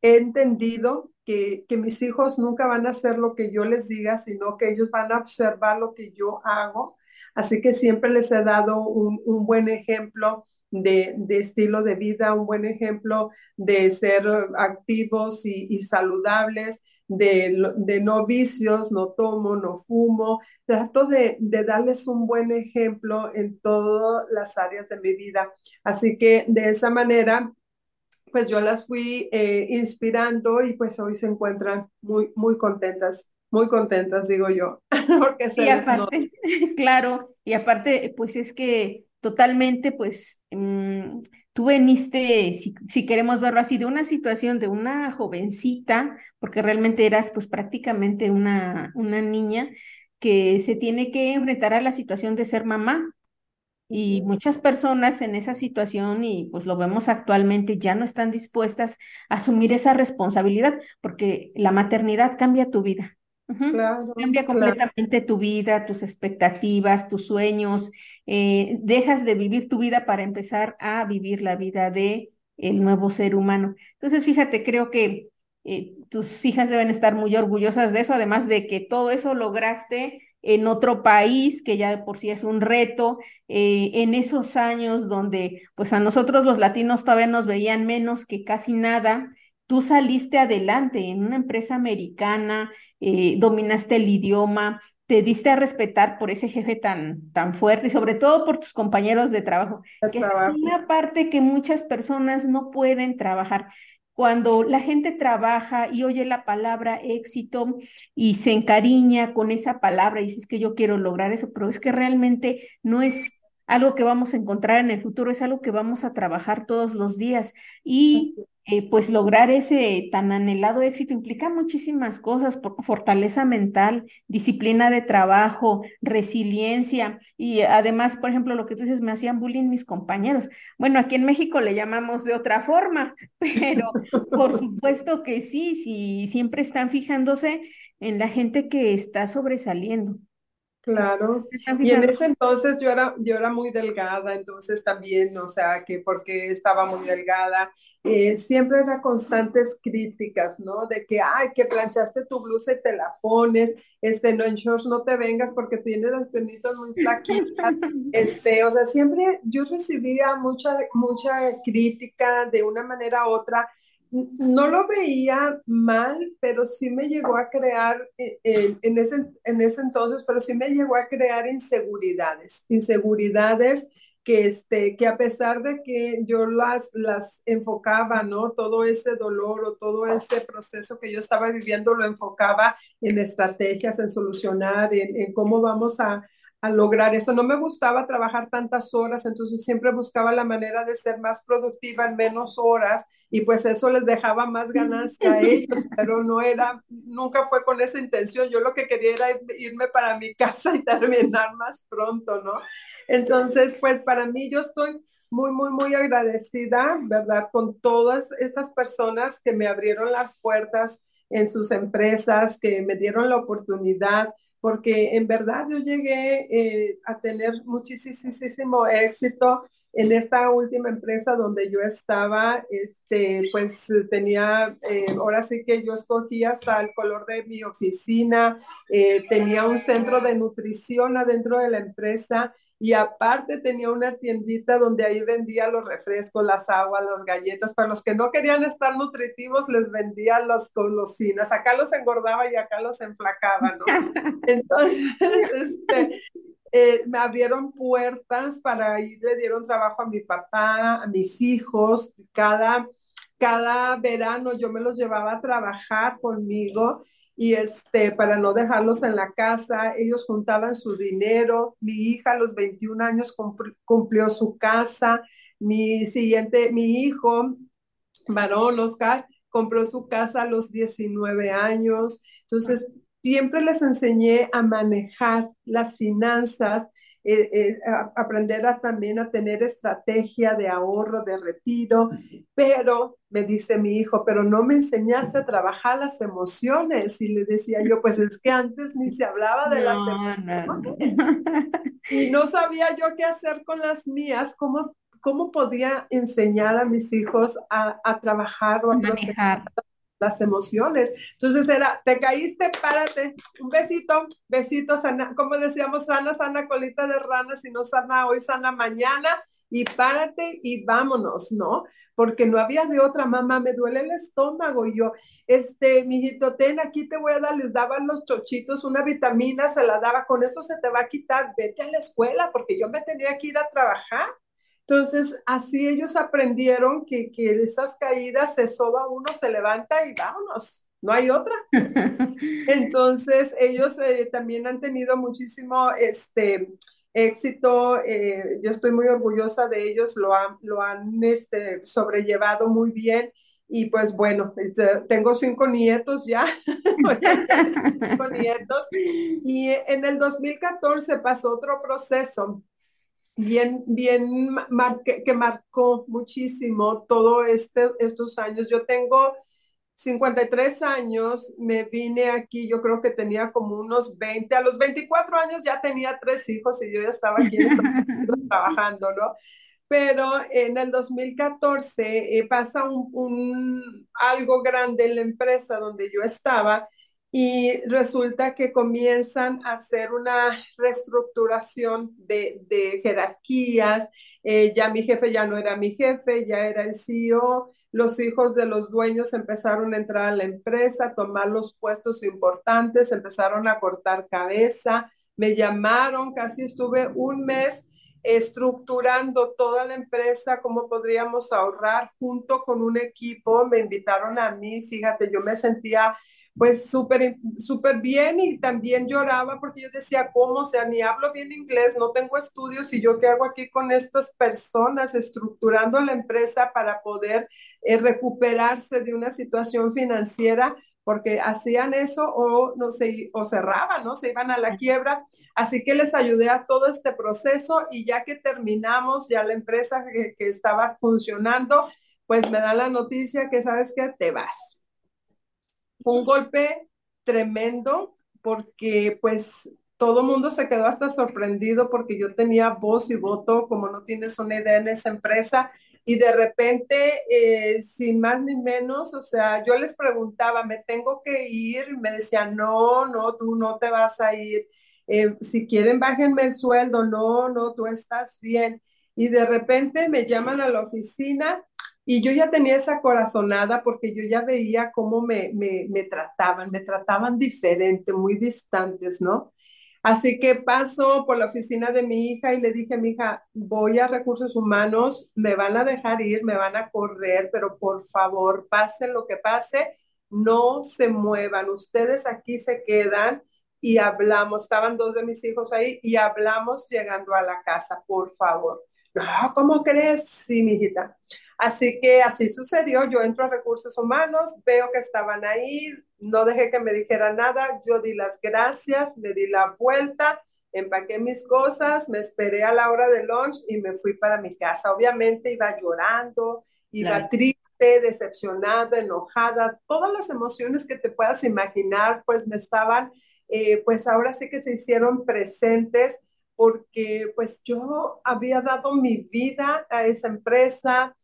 he entendido que, que, mis hijos nunca van a hacer lo que yo les diga, sino que ellos van a observar lo que yo hago. Así que siempre les he dado un, un buen ejemplo de, de, estilo de vida, un buen ejemplo de ser activos y, y saludables de, no vicios, no tomo, no fumo. Trato de, darles un buen ejemplo en todas las áreas de mi vida. Así que de esa manera, pues yo las fui eh, inspirando y pues hoy se encuentran muy, muy contentas muy contentas, digo yo, porque se aparte, claro, y aparte, pues es que totalmente, pues, mm, tú veniste, si, queremos verlo así, de una situación de una jovencita, porque realmente eras pues prácticamente una, una niña que se tiene que enfrentar a la situación de ser mamá. Y muchas personas en esa situación, y pues lo vemos actualmente, ya no están dispuestas a asumir esa responsabilidad, porque la maternidad cambia tu vida. Cambia completamente tu vida, tus expectativas, tus sueños. Eh, dejas de vivir tu vida para empezar a vivir la vida de el nuevo ser humano. Entonces, fíjate, creo que eh, tus hijas deben estar muy orgullosas de eso, además de que todo eso lograste en otro país, que ya de por sí es un reto, eh, en esos años donde pues a nosotros los latinos todavía nos veían menos que casi nada, tú saliste adelante en una empresa americana, eh, dominaste el idioma, te diste a respetar por ese jefe tan, tan fuerte y sobre todo por tus compañeros de trabajo, que es una parte que muchas personas no pueden trabajar. Cuando la gente trabaja y oye la palabra éxito y se encariña con esa palabra y dices que yo quiero lograr eso, pero es que realmente no es algo que vamos a encontrar en el futuro, es algo que vamos a trabajar todos los días. Y eh, pues lograr ese tan anhelado éxito implica muchísimas cosas, fortaleza mental, disciplina de trabajo, resiliencia y además, por ejemplo, lo que tú dices, me hacían bullying mis compañeros. Bueno, aquí en México le llamamos de otra forma, pero por supuesto que sí, sí, siempre están fijándose en la gente que está sobresaliendo. Claro. Y en ese entonces yo era, yo era muy delgada, entonces también, o sea, que porque estaba muy delgada, eh, siempre eran constantes críticas, ¿no? De que, ay, que planchaste tu blusa y te la pones, este, no, en shorts no te vengas porque tienes las piernitas muy flaquitas, este, o sea, siempre yo recibía mucha, mucha crítica de una manera u otra, no lo veía mal, pero sí me llegó a crear, eh, en, ese, en ese entonces, pero sí me llegó a crear inseguridades, inseguridades que, este, que a pesar de que yo las, las enfocaba, ¿no? Todo ese dolor o todo ese proceso que yo estaba viviendo lo enfocaba en estrategias, en solucionar, en cómo vamos a, lograr eso. No me gustaba trabajar tantas horas, entonces siempre buscaba la manera de ser más productiva en menos horas y pues eso les dejaba más ganancia a ellos, pero no era, nunca fue con esa intención. Yo lo que quería era irme para mi casa y terminar más pronto, ¿no? Entonces, pues para mí yo estoy muy, muy, muy agradecida, ¿verdad? Con todas estas personas que me abrieron las puertas en sus empresas, que me dieron la oportunidad porque en verdad yo llegué eh, a tener muchísimo éxito en esta última empresa donde yo estaba, este, pues tenía, eh, ahora sí que yo escogí hasta el color de mi oficina, eh, tenía un centro de nutrición adentro de la empresa y aparte tenía una tiendita donde ahí vendía los refrescos, las aguas, las galletas. Para los que no querían estar nutritivos, les vendía las golosinas. Acá los engordaba y acá los enflacaba, ¿no? Entonces, este, eh, me abrieron puertas para ir, le dieron trabajo a mi papá, a mis hijos. Cada, cada verano yo me los llevaba a trabajar conmigo y este, para no dejarlos en la casa, ellos juntaban su dinero. Mi hija a los 21 años cumplió su casa. Mi siguiente, mi hijo, varón Oscar, compró su casa a los 19 años. Entonces, siempre les enseñé a manejar las finanzas eh, eh, aprender a, también a tener estrategia de ahorro, de retiro, pero me dice mi hijo, pero no me enseñaste a trabajar las emociones. Y le decía yo, pues es que antes ni se hablaba de las emociones. y no sabía yo qué hacer con las mías, cómo, cómo podía enseñar a mis hijos a, a trabajar o a manejar las emociones. Entonces era, te caíste, párate, un besito, besito, sana, como decíamos, sana, sana colita de rana, si no sana hoy, sana mañana, y párate y vámonos, ¿no? Porque no había de otra, mamá, me duele el estómago, y yo, este, mijito, ten, aquí te voy a dar, les daban los chochitos, una vitamina, se la daba, con esto se te va a quitar, vete a la escuela, porque yo me tenía que ir a trabajar. Entonces, así ellos aprendieron que, que esas caídas se soba uno, se levanta y vámonos, no hay otra. Entonces, ellos eh, también han tenido muchísimo este, éxito. Eh, yo estoy muy orgullosa de ellos, lo han, lo han este, sobrellevado muy bien. Y pues bueno, este, tengo cinco nietos ya, cinco nietos. Y en el 2014 pasó otro proceso bien, bien que marcó muchísimo todos este, estos años. Yo tengo 53 años, me vine aquí, yo creo que tenía como unos 20, a los 24 años ya tenía tres hijos y yo ya estaba aquí trabajando, ¿no? Pero en el 2014 eh, pasa un, un, algo grande en la empresa donde yo estaba y resulta que comienzan a hacer una reestructuración de, jerarquías. Eh, ya mi jefe ya no era mi jefe, ya era el CEO. Los hijos de los dueños empezaron a entrar a la empresa, tomar los puestos importantes, empezaron a cortar cabeza. Me llamaron, casi estuve un mes estructurando toda la empresa, cómo podríamos ahorrar junto con un equipo. Me invitaron a mí, fíjate, yo me sentía pues súper, súper bien y también lloraba porque yo decía, ¿cómo? O sea, ni hablo bien inglés, no tengo estudios y yo qué hago aquí con estas personas estructurando la empresa para poder eh, recuperarse de una situación financiera porque hacían eso o, no se, o cerraban, ¿no? Se iban a la quiebra. Así que les ayudé a todo este proceso y ya que terminamos, ya la empresa que, que estaba funcionando, pues me da la noticia que sabes que te vas. Un golpe tremendo porque pues todo mundo se quedó hasta sorprendido porque yo tenía voz y voto, como no tienes una idea en esa empresa, y de repente, eh, sin más ni menos, o sea, yo les preguntaba, ¿me tengo que ir? Y me decían, no, no, tú no te vas a ir. Eh, si quieren, bájenme el sueldo. No, no, tú estás bien. Y de repente me llaman a la oficina y yo ya tenía esa corazonada porque yo ya veía cómo me, me, me trataban, me trataban diferente, muy distantes, ¿no? Así que paso por la oficina de mi hija y le dije a mi hija, voy a recursos humanos, me van a dejar ir, me van a correr, pero por favor, pase lo que pase, no se muevan, ustedes aquí se quedan y hablamos, estaban dos de mis hijos ahí y hablamos llegando a la casa, por favor. No, ¿cómo crees? Sí, mi hijita. Así que así sucedió, yo entro a recursos humanos, veo que estaban ahí, no dejé que me dijera nada, yo di las gracias, me di la vuelta, empaqué mis cosas, me esperé a la hora de lunch y me fui para mi casa. Obviamente iba llorando, iba triste, decepcionada, enojada, todas las emociones que te puedas imaginar, pues me estaban, eh, pues ahora sí que se hicieron presentes porque pues yo había dado mi vida a esa empresa,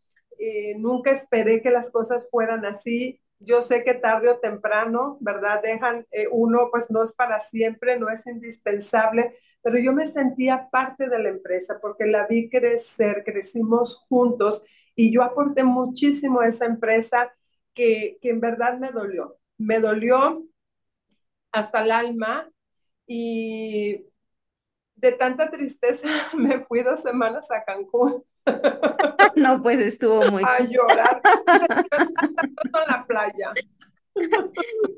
eh, nunca esperé que las cosas fueran así. Yo sé que tarde o temprano, ¿verdad? Dejan, eh, uno pues no es para siempre, no es indispensable, pero yo me sentía parte de la empresa porque la vi crecer, crecimos juntos y yo aporté muchísimo a esa empresa que, que en verdad me dolió. Me dolió hasta el alma y de tanta tristeza me fui dos semanas a Cancún no, pues estuvo muy... A llorar. en la playa.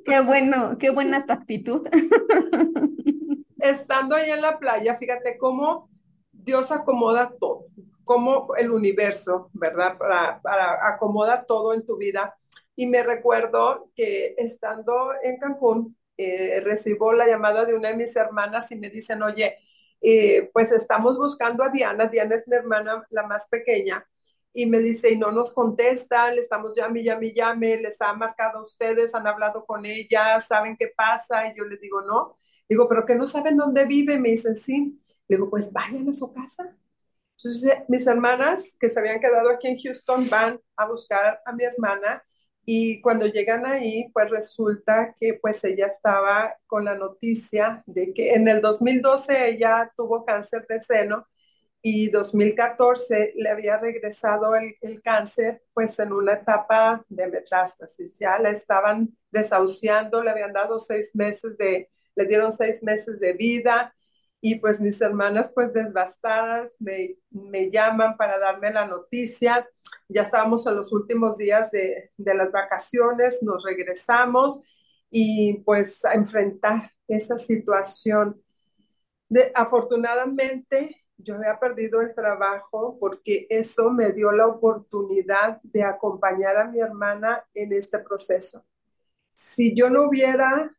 Qué bueno, qué buena tu actitud. Estando ahí en la playa, fíjate cómo Dios acomoda todo, cómo el universo, ¿verdad? Para, para acomoda todo en tu vida. Y me recuerdo que estando en Cancún, eh, recibo la llamada de una de mis hermanas y me dicen, oye, eh, pues estamos buscando a Diana, Diana es mi hermana, la más pequeña, y me dice, y no nos contesta, le estamos llame, llame, llame, les ha marcado a ustedes, han hablado con ella, saben qué pasa, y yo le digo, no, digo, pero que no saben dónde vive, me dicen, sí, le digo, pues vayan a su casa. Entonces, mis hermanas que se habían quedado aquí en Houston van a buscar a mi hermana y cuando llegan ahí, pues resulta que pues ella estaba con la noticia de que en el 2012 ella tuvo cáncer de seno y 2014 le había regresado el, el cáncer pues en una etapa de metástasis. Ya la estaban desahuciando, le habían dado seis meses de, le dieron seis meses de vida y pues mis hermanas pues devastadas me, me llaman para darme la noticia. Ya estábamos en los últimos días de, de las vacaciones, nos regresamos y pues a enfrentar esa situación. De, afortunadamente yo había perdido el trabajo porque eso me dio la oportunidad de acompañar a mi hermana en este proceso. Si yo no hubiera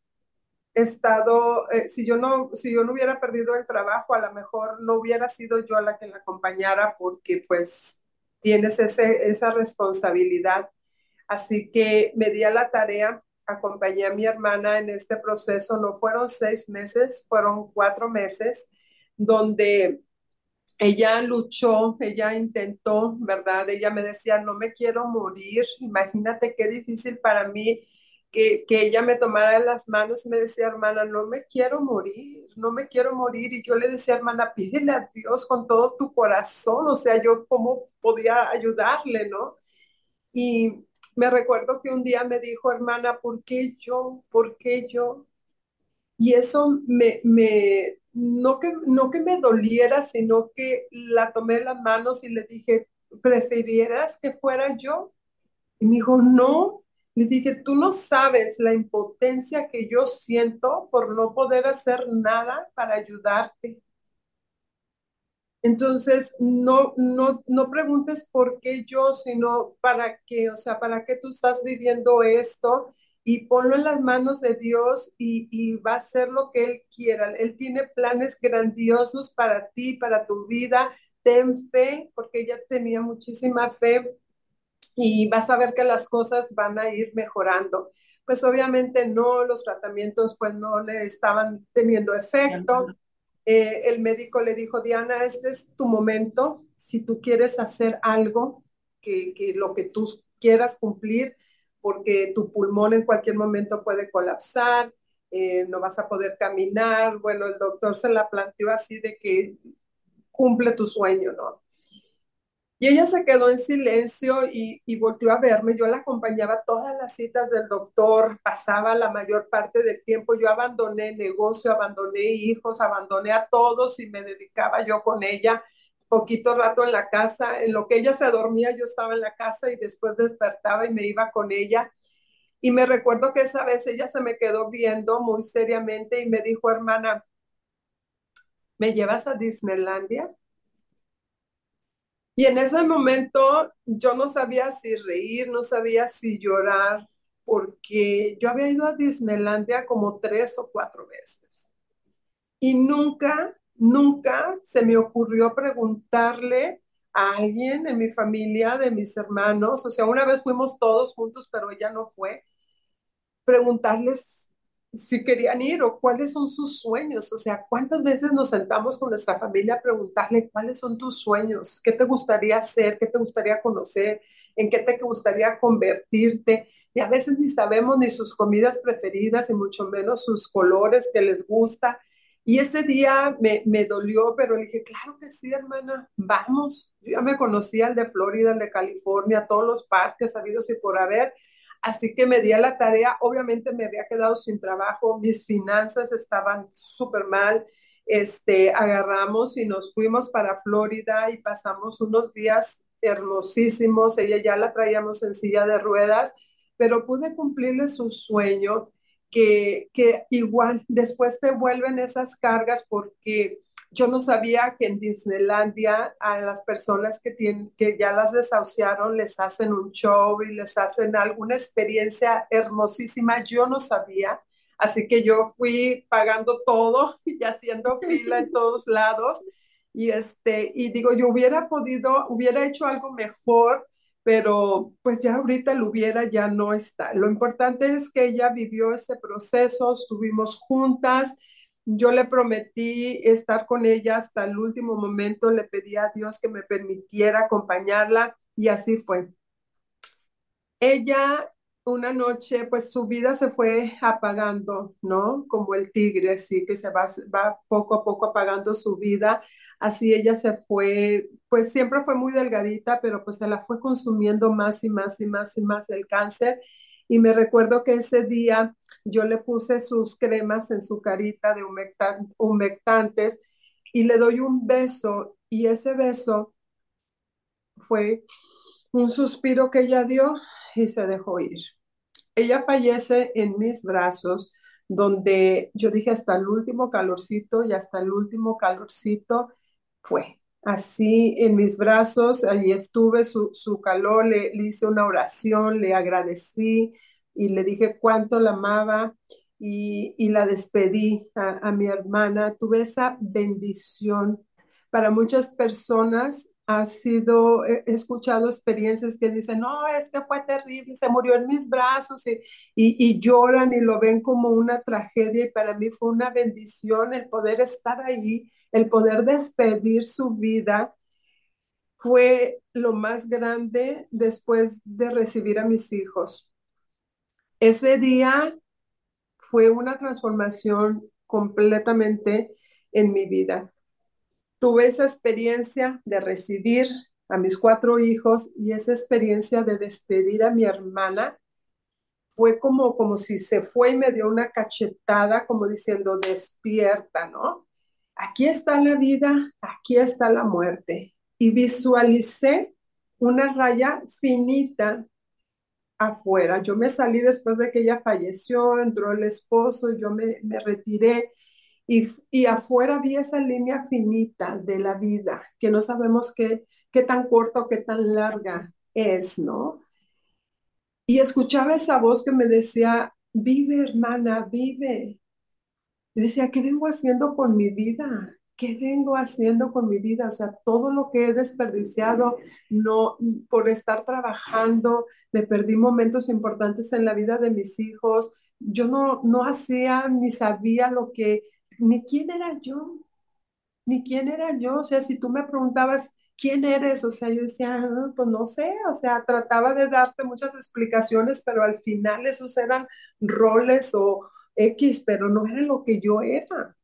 estado, eh, si, yo no, si yo no hubiera perdido el trabajo, a lo mejor no hubiera sido yo la que la acompañara porque pues tienes ese, esa responsabilidad. Así que me di a la tarea, acompañé a mi hermana en este proceso, no fueron seis meses, fueron cuatro meses, donde ella luchó, ella intentó, ¿verdad? Ella me decía, no me quiero morir, imagínate qué difícil para mí que, ella me tomara las manos y me decía, hermana, no me quiero morir, no me quiero morir. Y yo le decía, hermana, pídele a Dios con todo tu corazón, o sea, yo cómo podía ayudarle, ¿no? Y me recuerdo que un día me dijo, hermana, ¿por qué yo? ¿Por qué yo? Y eso me, me no, que, no que me doliera, sino que la tomé las manos y le dije, ¿preferieras que fuera yo? Y me dijo, no, Le dije, tú no sabes la impotencia que yo siento por no poder hacer nada para ayudarte. Entonces, no, no, no preguntes por qué yo, sino para qué, o sea, para qué tú estás viviendo esto y ponlo en las manos de Dios y, y, va a hacer lo que Él quiera. Él tiene planes grandiosos para ti, para tu vida. Ten fe, porque ella tenía muchísima fe y vas a ver que las cosas van a ir mejorando. Pues obviamente no, los tratamientos pues no le estaban teniendo efecto. Eh, el médico le dijo, Diana, este es tu momento. Si tú quieres hacer algo, que, que lo que tú quieras cumplir, porque tu pulmón en cualquier momento puede colapsar, eh, no vas a poder caminar. Bueno, el doctor se la planteó así de que cumple tu sueño, ¿no? Y ella se quedó en silencio y, volvió a verme. Yo la acompañaba a todas las citas del doctor, pasaba la mayor parte del tiempo. Yo abandoné negocio, abandoné hijos, abandoné a todos y me dedicaba yo con ella poquito rato en la casa, en lo que ella se dormía, yo estaba en la casa y después despertaba y me iba con ella. Y me recuerdo que esa vez ella se me quedó viendo muy seriamente y me dijo, hermana, ¿me llevas a Disneylandia? Y en ese momento yo no sabía si reír, no sabía si llorar, porque yo había ido a Disneylandia como tres o cuatro veces. Y nunca nunca se me ocurrió preguntarle a alguien en mi familia, de mis hermanos, o sea, una vez fuimos todos juntos, pero ella no fue, preguntarles si querían ir o cuáles son sus sueños, o sea, cuántas veces nos sentamos con nuestra familia a preguntarle cuáles son tus sueños, qué te gustaría hacer, qué te gustaría conocer, en qué te gustaría convertirte. Y a veces ni sabemos ni sus comidas preferidas y mucho menos sus colores que les gusta. Y ese día me, me, dolió, pero le dije, claro que sí, hermana, vamos. Yo ya me conocía el de Florida, el de California, todos los parques habidos y por haber. Así que me di a la tarea. Obviamente me había quedado sin trabajo, mis finanzas estaban súper mal. Este, agarramos y nos fuimos para Florida y pasamos unos días hermosísimos. Ella ya la traíamos en silla de ruedas, pero pude cumplirle su sueño que, igual después te vuelven esas cargas porque yo no sabía que en Disneylandia a las personas que, tienen, que ya las desahuciaron les hacen un show y les hacen alguna experiencia hermosísima. Yo no sabía, así que yo fui pagando todo y haciendo fila en todos lados. Y, este, y digo, yo hubiera podido, hubiera hecho algo mejor pero pues ya ahorita lo hubiera, ya no está. Lo importante es que ella vivió ese proceso, estuvimos juntas, yo le prometí estar con ella hasta el último momento, le pedí a Dios que me permitiera acompañarla y así fue. Ella una noche, pues su vida se fue apagando, ¿no? Como el tigre, así que se va, va poco a poco apagando su vida Así ella se fue, pues siempre fue muy delgadita, pero pues se la fue consumiendo más y más y más y más el cáncer. Y me recuerdo que ese día yo le puse sus cremas en su carita de humectantes y le doy un beso y ese beso fue un suspiro que ella dio y se dejó ir. Ella fallece en mis brazos, donde yo dije hasta el último calorcito y hasta el último calorcito fue. Así en mis brazos, allí estuve, su, calor, le, hice una oración, le agradecí y le dije cuánto la amaba y, la despedí a, a mi hermana. Tuve esa bendición. Para muchas personas ha sido, he escuchado experiencias que dicen, no, es que fue terrible, se murió en mis brazos y, y, lloran y lo ven como una tragedia y para mí fue una bendición el poder estar ahí el poder despedir su vida fue lo más grande después de recibir a mis hijos. Ese día fue una transformación completamente en mi vida. Tuve esa experiencia de recibir a mis cuatro hijos y esa experiencia de despedir a mi hermana fue como, como si se fue y me dio una cachetada, como diciendo, despierta, ¿no? aquí está la vida, aquí está la muerte. Y visualicé una raya finita afuera. Yo me salí después de que ella falleció, entró el esposo, yo me, me retiré y, y, afuera vi esa línea finita de la vida, que no sabemos qué, qué tan corta o qué tan larga es, ¿no? Y escuchaba esa voz que me decía, vive hermana, vive. Y decía, ¿qué vengo haciendo con mi vida? ¿Qué vengo haciendo con mi vida? O sea, todo lo que he desperdiciado, no por estar trabajando, me perdí momentos importantes en la vida de mis hijos. Yo no, no hacía ni sabía lo que, ni quién era yo, ni quién era yo. O sea, si tú me preguntabas, ¿quién eres? O sea, yo decía, ah, pues no sé, o sea, trataba de darte muchas explicaciones, pero al final esos eran roles o X, pero no era lo que yo era.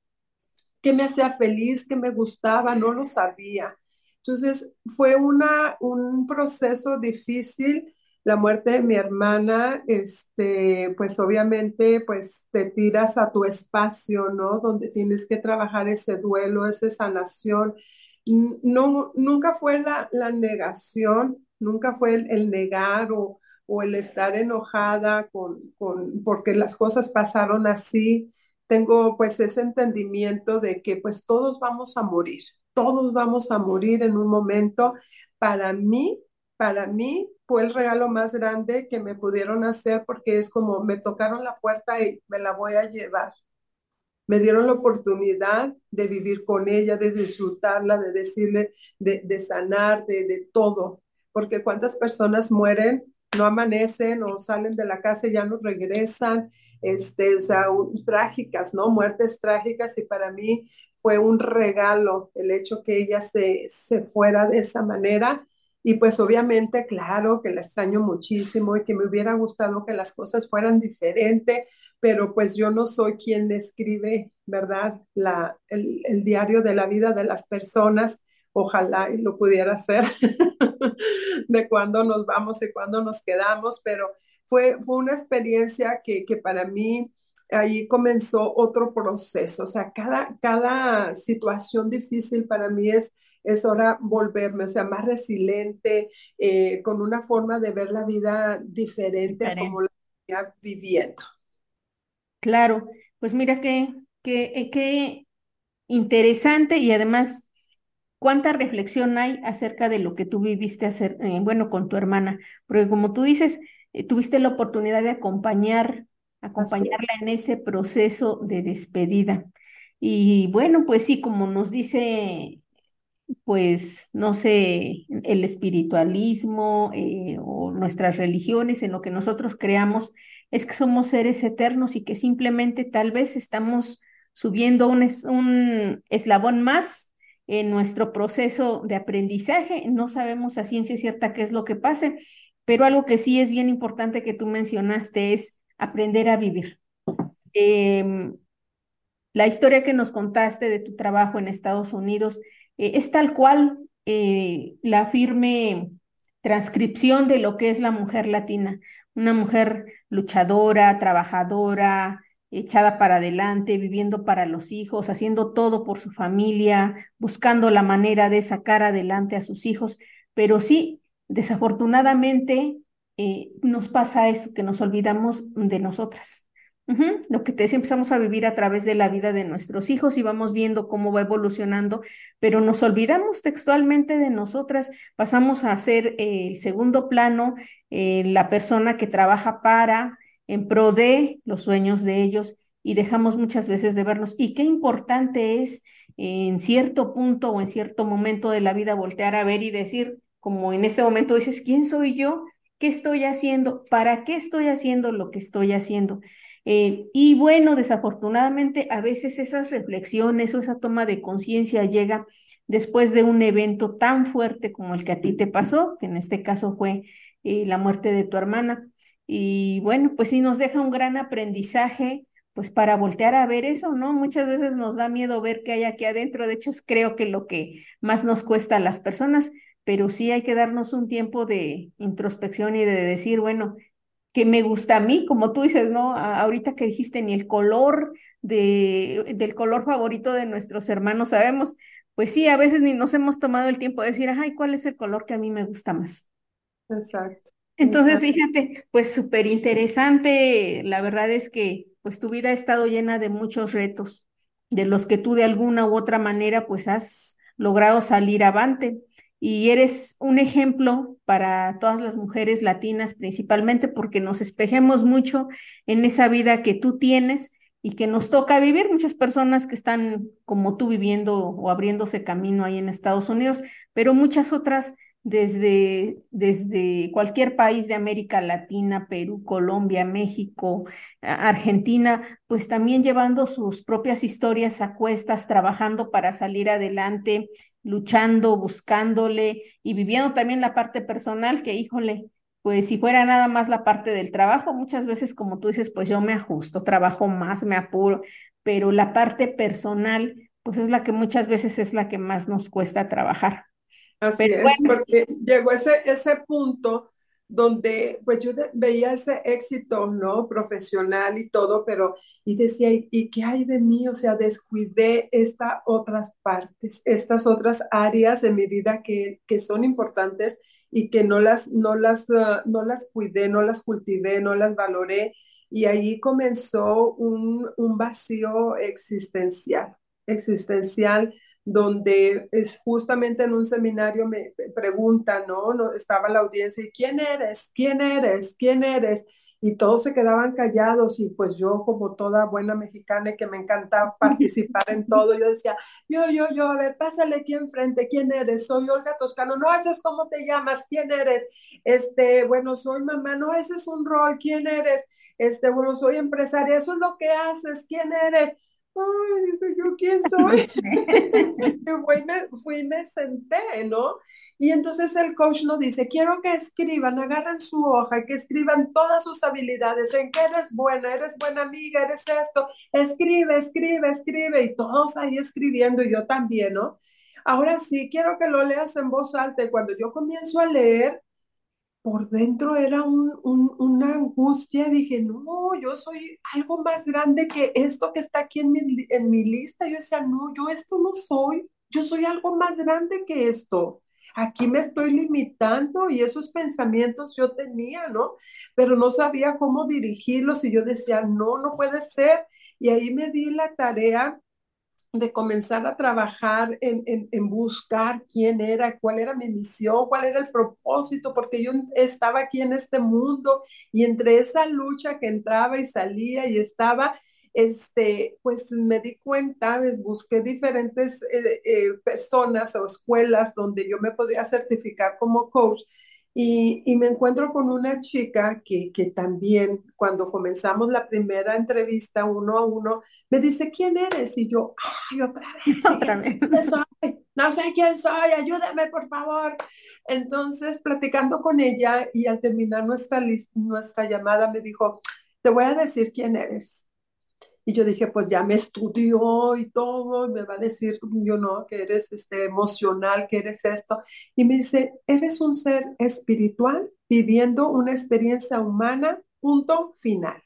¿Qué me hacía feliz? ¿Qué me gustaba? No lo sabía. Entonces fue una, un proceso difícil. La muerte de mi hermana, este, pues obviamente, pues te tiras a tu espacio, ¿no? Donde tienes que trabajar ese duelo, esa sanación. No, nunca fue la, la negación, nunca fue el, el negar o, o, el estar enojada con, con, porque las cosas pasaron así tengo pues ese entendimiento de que pues todos vamos a morir, todos vamos a morir en un momento. Para mí, para mí fue el regalo más grande que me pudieron hacer porque es como me tocaron la puerta y me la voy a llevar. Me dieron la oportunidad de vivir con ella, de disfrutarla, de decirle, de, de sanar, de, de todo. Porque cuántas personas mueren, no amanecen o salen de la casa y ya no regresan este, o sea, un, trágicas, ¿no? Muertes trágicas y para mí fue un regalo el hecho que ella se, se fuera de esa manera. Y pues obviamente, claro, que la extraño muchísimo y que me hubiera gustado que las cosas fueran diferentes, pero pues yo no soy quien escribe, ¿verdad? La, el, el diario de la vida de las personas. Ojalá y lo pudiera hacer de cuándo nos vamos y cuándo nos quedamos, pero fue, fue una experiencia que, que para mí ahí comenzó otro proceso. O sea, cada, cada situación difícil para mí es, es hora volverme, o sea, más resiliente, eh, con una forma de ver la vida diferente, diferente. a como la venía viviendo. Claro, pues mira qué, qué, qué interesante y además cuánta reflexión hay acerca de lo que tú viviste hacer, eh, bueno, con tu hermana, porque como tú dices, eh, tuviste la oportunidad de acompañar, acompañarla en ese proceso de despedida. Y bueno, pues sí, como nos dice, pues, no sé, el espiritualismo eh, o nuestras religiones, en lo que nosotros creamos, es que somos seres eternos y que simplemente tal vez estamos subiendo un, es, un eslabón más en nuestro proceso de aprendizaje. No sabemos a ciencia cierta qué es lo que pase, pero algo que sí es bien importante que tú mencionaste es aprender a vivir. Eh, la historia que nos contaste de tu trabajo en Estados Unidos eh, es tal cual eh, la firme transcripción de lo que es la mujer latina, una mujer luchadora, trabajadora, echada para adelante, viviendo para los hijos, haciendo todo por su familia, buscando la manera de sacar adelante a sus hijos, pero sí desafortunadamente eh, nos pasa eso, que nos olvidamos de nosotras. Lo que te decía, empezamos a vivir a través de la vida de nuestros hijos y vamos viendo cómo va evolucionando, pero nos olvidamos textualmente de nosotras, pasamos a ser eh, el segundo plano, eh, la persona que trabaja para, en pro de los sueños de ellos y dejamos muchas veces de vernos. Y qué importante es en cierto punto o en cierto momento de la vida voltear a ver y decir, como en ese momento dices, ¿quién soy yo? ¿Qué estoy haciendo? ¿Para qué estoy haciendo lo que estoy haciendo? Eh, y bueno, desafortunadamente a veces esas reflexiones o esa toma de conciencia llega después de un evento tan fuerte como el que a ti te pasó, que en este caso fue eh, la muerte de tu hermana. Y bueno, pues sí nos deja un gran aprendizaje, pues para voltear a ver eso, ¿no? Muchas veces nos da miedo ver qué hay aquí adentro, de hecho creo que lo que más nos cuesta a las personas, pero sí hay que darnos un tiempo de introspección y de decir, bueno, que me gusta a mí, como tú dices, ¿no? ahorita que dijiste, ni el color de, del color favorito de nuestros hermanos sabemos, pues sí, a veces ni nos hemos tomado el tiempo de decir, ay, ¿cuál es el color que a mí me gusta más? Exacto. Entonces, fíjate, pues súper interesante. La verdad es que pues tu vida ha estado llena de muchos retos, de los que tú de alguna u otra manera pues has logrado salir avante. Y eres un ejemplo para todas las mujeres latinas, principalmente porque nos espejemos mucho en esa vida que tú tienes y que nos toca vivir. Muchas personas que están como tú viviendo o abriéndose camino ahí en Estados Unidos, pero muchas otras desde, desde cualquier país de América Latina, Perú, Colombia, México, Argentina, pues también llevando sus propias historias a cuestas, trabajando para salir adelante, luchando, buscándole y viviendo también la parte personal que, híjole, pues si fuera nada más la parte del trabajo, muchas veces como tú dices, pues yo me ajusto, trabajo más, me apuro, pero la parte personal, pues es la que muchas veces es la que más nos cuesta trabajar. Así es, porque llegó ese, ese punto donde pues yo veía ese éxito, ¿no? Profesional y todo, pero y decía, ¿y, qué hay de mí? O sea, descuidé estas otras partes, estas otras áreas de mi vida que, que son importantes y que no las, no, las, ah, no las cuidé, no las cultivé, no las valoré. Y ahí comenzó un, un vacío existencial, existencial donde es justamente en un seminario me preguntan, ¿no? ¿no? Estaba la audiencia y ¿quién eres? ¿quién eres? ¿quién eres? Y todos se quedaban callados y pues yo como toda buena mexicana que me encanta participar en todo, yo decía, yo, yo, yo, a ver, pásale aquí enfrente, ¿quién eres? Soy Olga Toscano, no, ese es cómo te llamas, ¿quién eres? Este, bueno, soy mamá, no, ese es un rol, ¿quién eres? Este, bueno, soy empresaria, eso es lo que haces, ¿quién eres? Ay, ¿yo quién soy? fui, me, fui me senté, ¿no? Y entonces el coach nos dice, quiero que escriban, agarren su hoja, que escriban todas sus habilidades, en qué eres buena, eres buena amiga, eres esto, escribe, escribe, escribe, y todos ahí escribiendo, y yo también, ¿no? Ahora sí, quiero que lo leas en voz alta, y cuando yo comienzo a leer, por dentro era una angustia, dije, no, yo soy algo más grande que esto que está aquí en mi, en mi lista. Yo decía, no, yo esto no soy, yo soy algo más grande que esto. Aquí me estoy limitando y esos pensamientos yo tenía, ¿no? Pero no sabía cómo dirigirlos y yo decía, no, no puede ser. Y ahí me di la tarea de comenzar a trabajar en, en, buscar quién era, cuál era mi misión, cuál era el propósito, porque yo estaba aquí en este mundo y entre esa lucha que entraba y salía y estaba, este, pues me di cuenta, busqué diferentes eh, eh, personas o escuelas donde yo me podía certificar como coach y, y, me encuentro con una chica que, que, también cuando comenzamos la primera entrevista uno a uno, me dice, ¿quién eres? Y yo, ay, otra vez. ¿Otra vez? Soy? No sé quién soy, ayúdame por favor. Entonces, platicando con ella y al terminar nuestra, nuestra llamada, me dijo, te voy a decir quién eres. Y yo dije, pues ya me estudió y todo, me va a decir, yo no, que eres este, emocional, que eres esto. Y me dice, eres un ser espiritual viviendo una experiencia humana, punto final.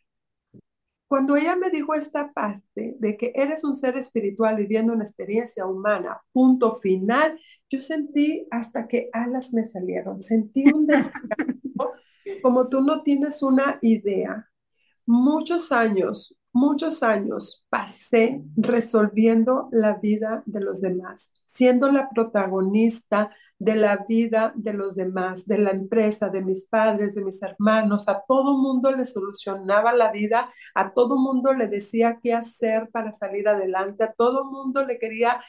Cuando ella me dijo esta parte de que eres un ser espiritual viviendo una experiencia humana, punto final, yo sentí hasta que alas me salieron, sentí un descanso como tú no tienes una idea. Muchos años muchos años pasé resolviendo la vida de los demás, siendo la protagonista de la vida de los demás, de la empresa, de mis padres, de mis hermanos. A todo mundo le solucionaba la vida, a todo mundo le decía qué hacer para salir adelante, a todo mundo le quería,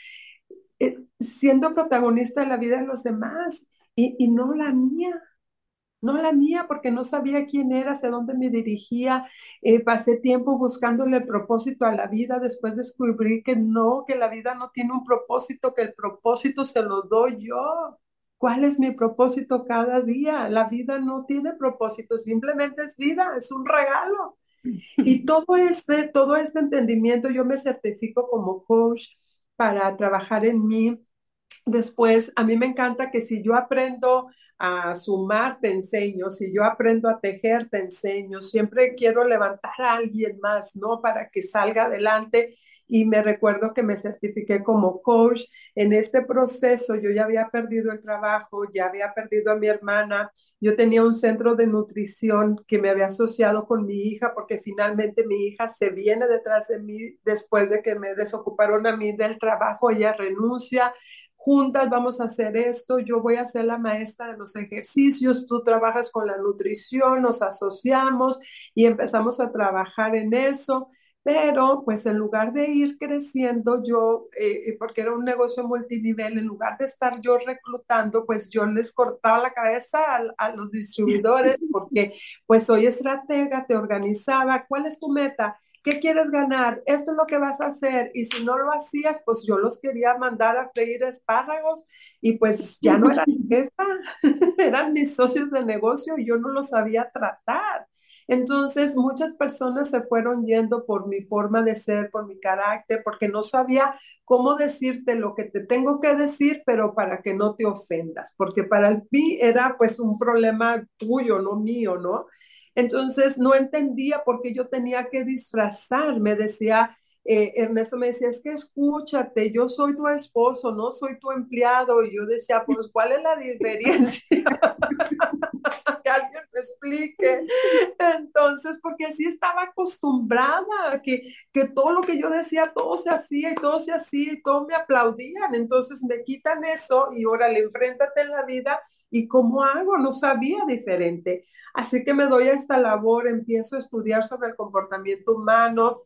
eh, siendo protagonista de la vida de los demás y, y no la mía no la mía, porque no sabía quién era, hacia dónde me dirigía. Eh, pasé tiempo buscándole el propósito a la vida, después descubrí que no, que la vida no tiene un propósito, que el propósito se lo doy yo. ¿Cuál es mi propósito cada día? La vida no tiene propósito, simplemente es vida, es un regalo. Y todo este, todo este entendimiento, yo me certifico como coach para trabajar en mí. Después, a mí me encanta que si yo aprendo a sumar, te enseño, si yo aprendo a tejer, te enseño, siempre quiero levantar a alguien más, ¿no? Para que salga adelante. y me recuerdo que me certifiqué como coach. En este proceso yo ya había perdido el trabajo, ya había perdido a mi hermana, yo tenía un centro de nutrición que me había asociado con mi hija porque finalmente mi hija se viene detrás de mí después de que me desocuparon a mí del trabajo, ella renuncia juntas vamos a hacer esto, yo voy a ser la maestra de los ejercicios, tú trabajas con la nutrición, nos asociamos y empezamos a trabajar en eso. Pero pues en lugar de ir creciendo yo, eh, eh, porque era un negocio multinivel, en lugar de estar yo reclutando, pues yo les cortaba la cabeza a, a los distribuidores porque pues soy estratega, te organizaba, ¿cuál es tu meta? ¿Qué quieres ganar? Esto es lo que vas a hacer. Y si no lo hacías, pues yo los quería mandar a freír espárragos y pues ya no era mi jefa, eran mis socios de negocio y yo no los sabía tratar. Entonces, muchas personas se fueron yendo por mi forma de ser, por mi carácter, porque no sabía cómo decirte lo que te tengo que decir, pero para que no te ofendas, porque para el mí era pues un problema tuyo, no mío, ¿no? Entonces no entendía por qué yo tenía que disfrazar. Me decía, eh, Ernesto me decía, es que escúchate, yo soy tu esposo, no soy tu empleado. Y yo decía, pues, ¿cuál es la diferencia? que alguien me explique. Entonces, porque sí estaba acostumbrada que, que todo lo que yo decía, todo se hacía y todo se hacía y todo me aplaudían. Entonces me quitan eso y órale, enfréntate en la vida ¿Y cómo hago? No sabía diferente. Así que me doy a esta labor, empiezo a estudiar sobre el comportamiento humano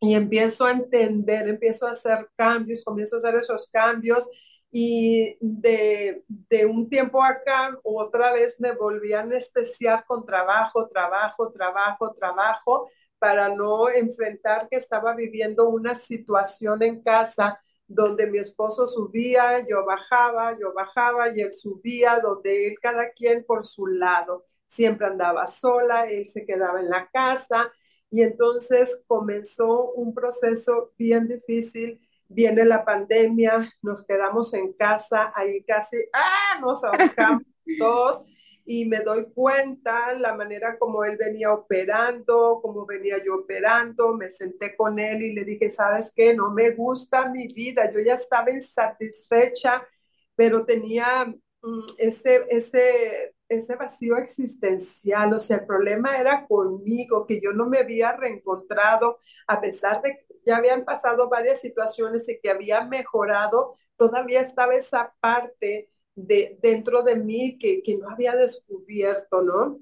y empiezo a entender, empiezo a hacer cambios, comienzo a hacer esos cambios y de, de, un tiempo acá otra vez me volví a anestesiar con trabajo, trabajo, trabajo, trabajo para no enfrentar que estaba viviendo una situación en casa donde mi esposo subía, yo bajaba, yo bajaba y él subía, donde él cada quien por su lado. Siempre andaba sola, él se quedaba en la casa y entonces comenzó un proceso bien difícil. Viene la pandemia, nos quedamos en casa, ahí casi, ¡ah! Nos ahorcamos todos y me doy cuenta la manera como él venía operando, como venía yo operando, me senté con él y le dije, ¿sabes qué? No me gusta mi vida, yo ya estaba insatisfecha, pero tenía mm, ese, ese, ese vacío existencial, o sea, el problema era conmigo, que yo no me había reencontrado, a pesar de que ya habían pasado varias situaciones y que había mejorado, todavía estaba esa parte de, dentro de mí que, que no había descubierto, ¿no?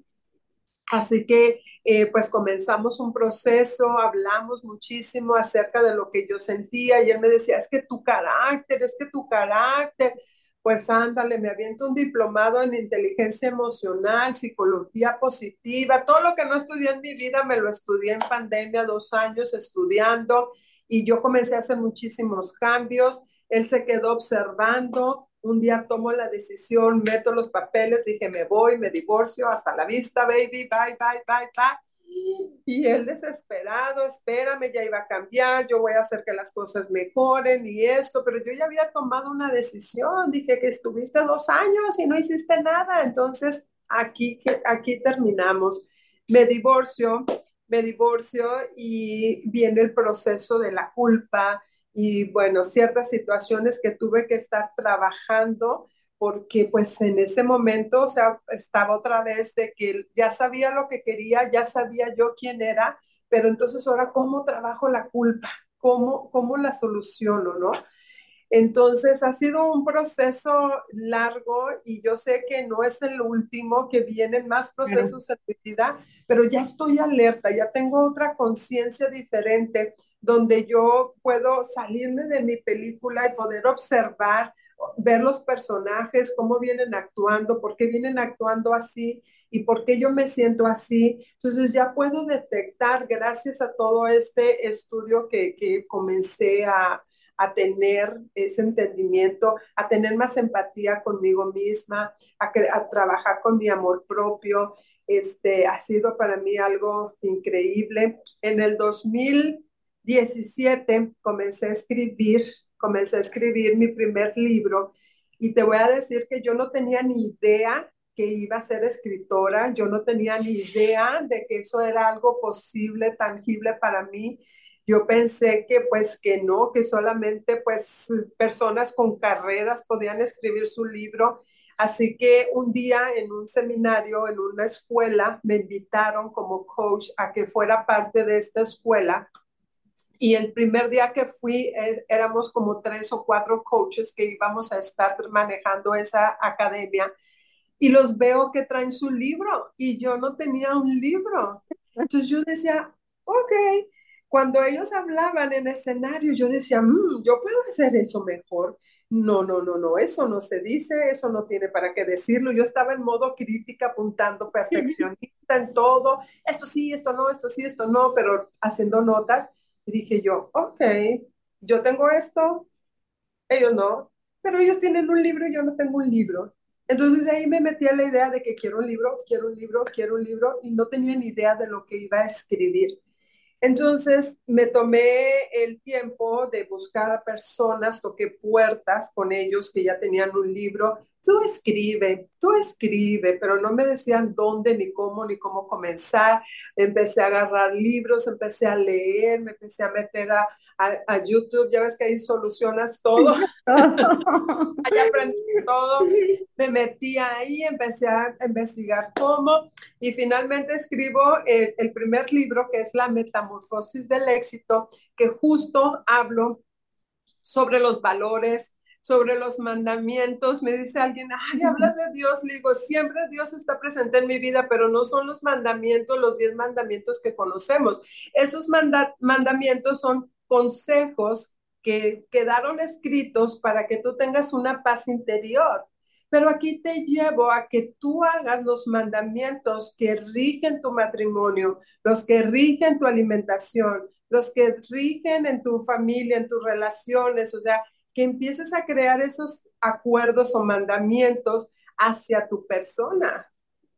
Así que eh, pues comenzamos un proceso, hablamos muchísimo acerca de lo que yo sentía y él me decía, es que tu carácter, es que tu carácter, pues ándale, me aviento un diplomado en inteligencia emocional, psicología positiva, todo lo que no estudié en mi vida me lo estudié en pandemia, dos años estudiando y yo comencé a hacer muchísimos cambios, él se quedó observando, un día tomo la decisión, meto los papeles, dije, me voy, me divorcio, hasta la vista, baby, bye, bye, bye, bye. Y él desesperado, espérame, ya iba a cambiar, yo voy a hacer que las cosas mejoren y esto, pero yo ya había tomado una decisión, dije que estuviste dos años y no hiciste nada, entonces aquí, aquí terminamos. Me divorcio, me divorcio y viene el proceso de la culpa, y bueno, ciertas situaciones que tuve que estar trabajando porque pues en ese momento, o sea, estaba otra vez de que ya sabía lo que quería, ya sabía yo quién era, pero entonces ahora, ¿cómo trabajo la culpa? ¿Cómo, cómo la soluciono, no? Entonces ha sido un proceso largo y yo sé que no es el último, que vienen más procesos en mi vida, pero ya estoy alerta, ya tengo otra conciencia diferente donde yo puedo salirme de mi película y poder observar, ver los personajes, cómo vienen actuando, por qué vienen actuando así y por qué yo me siento así. Entonces ya puedo detectar, gracias a todo este estudio que, que comencé a, a tener ese entendimiento, a tener más empatía conmigo misma, a, a, trabajar con mi amor propio. Este ha sido para mí algo increíble. En el 2000 17 comencé a escribir, comencé a escribir mi primer libro y te voy a decir que yo no tenía ni idea que iba a ser escritora, yo no tenía ni idea de que eso era algo posible, tangible para mí. Yo pensé que pues que no, que solamente pues personas con carreras podían escribir su libro. Así que un día en un seminario, en una escuela, me invitaron como coach a que fuera parte de esta escuela. Y el primer día que fui, eh, éramos como tres o cuatro coaches que íbamos a estar manejando esa academia y los veo que traen su libro y yo no tenía un libro. Entonces yo decía, ok, cuando ellos hablaban en escenario, yo decía, mm, yo puedo hacer eso mejor. No, no, no, no, eso no se dice, eso no tiene para qué decirlo. Yo estaba en modo crítica, apuntando perfeccionista en todo, esto sí, esto no, esto sí, esto no, pero haciendo notas. Y dije yo, ok, yo tengo esto, ellos no, pero ellos tienen un libro y yo no tengo un libro. Entonces de ahí me metí a la idea de que quiero un libro, quiero un libro, quiero un libro y no tenía ni idea de lo que iba a escribir. Entonces me tomé el tiempo de buscar a personas, toqué puertas con ellos que ya tenían un libro. Tú escribe, tú escribe, pero no me decían dónde, ni cómo, ni cómo comenzar. Empecé a agarrar libros, empecé a leer, me empecé a meter a, a, YouTube, ya ves que ahí solucionas todo. Allá aprendí todo. Me metí ahí, empecé a investigar cómo y finalmente escribo el, el primer libro que es La Metamorfosis del Éxito, que justo hablo sobre los valores, sobre los mandamientos. Me dice alguien, ay, hablas de Dios. Le digo, siempre Dios está presente en mi vida, pero no son los mandamientos, los diez mandamientos que conocemos. Esos mandamientos son consejos que quedaron escritos para que tú tengas una paz interior. Pero aquí te llevo a que tú hagas los mandamientos que rigen tu matrimonio, los que rigen tu alimentación, los que rigen en tu familia, en tus relaciones, o sea, que empieces a crear esos acuerdos o mandamientos hacia tu persona.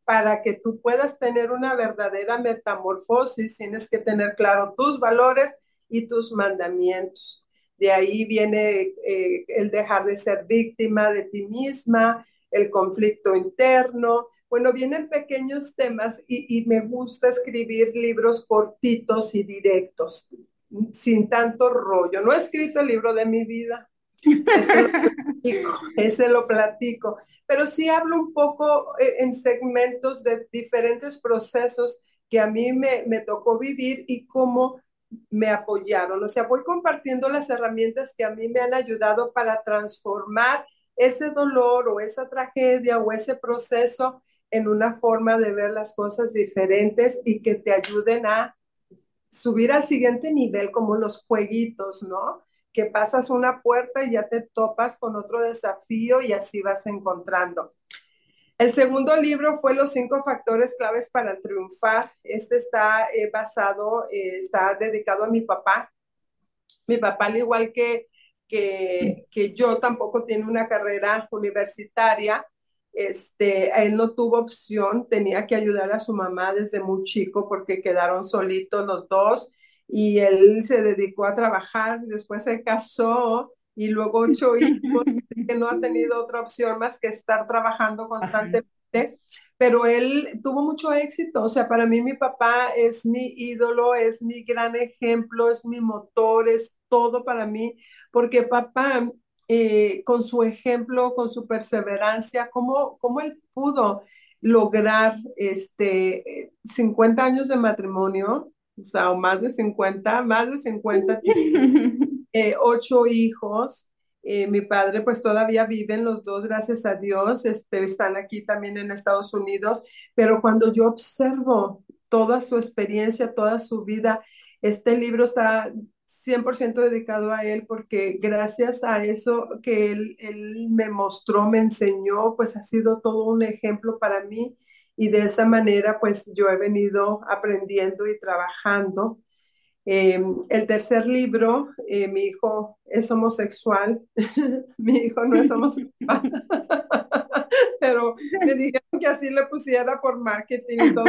Para que tú puedas tener una verdadera metamorfosis, tienes que tener claro tus valores y tus mandamientos. De ahí viene eh, el dejar de ser víctima de ti misma, el conflicto interno. Bueno, vienen pequeños temas y, y me gusta escribir libros cortitos y directos, sin tanto rollo. No he escrito el libro de mi vida, ese lo platico, ese lo platico, pero sí hablo un poco eh, en segmentos de diferentes procesos que a mí me, me tocó vivir y cómo me apoyaron. O sea, voy compartiendo las herramientas que a mí me han ayudado para transformar ese dolor o esa tragedia o ese proceso en una forma de ver las cosas diferentes y que te ayuden a subir al siguiente nivel, como los jueguitos, ¿no? Que pasas una puerta y ya te topas con otro desafío y así vas encontrando. El segundo libro fue Los cinco factores claves para triunfar. Este está eh, basado, eh, está dedicado a mi papá. Mi papá, al igual que, que, que, yo, tampoco tiene una carrera universitaria. Este, él no tuvo opción, tenía que ayudar a su mamá desde muy chico porque quedaron solitos los dos y él se dedicó a trabajar, después se casó y luego ocho hijos, que no ha tenido otra opción más que estar trabajando constantemente. Pero él tuvo mucho éxito, o sea, para mí mi papá es mi ídolo, es mi gran ejemplo, es mi motor, es todo para mí, porque papá, eh, con su ejemplo, con su perseverancia, cómo, cómo él pudo lograr este, 50 años de matrimonio, o sea, o más de 50, más de 50, eh, ocho hijos. Eh, mi padre pues todavía viven los dos, gracias a Dios, este, están aquí también en Estados Unidos, pero cuando yo observo toda su experiencia, toda su vida, este libro está 100% dedicado a él porque gracias a eso que él, él me mostró, me enseñó, pues ha sido todo un ejemplo para mí. Y de esa manera pues yo he venido aprendiendo y trabajando eh, el tercer libro, eh, mi hijo es homosexual, mi hijo no es homosexual, pero me dijeron que así le pusiera por marketing y todo,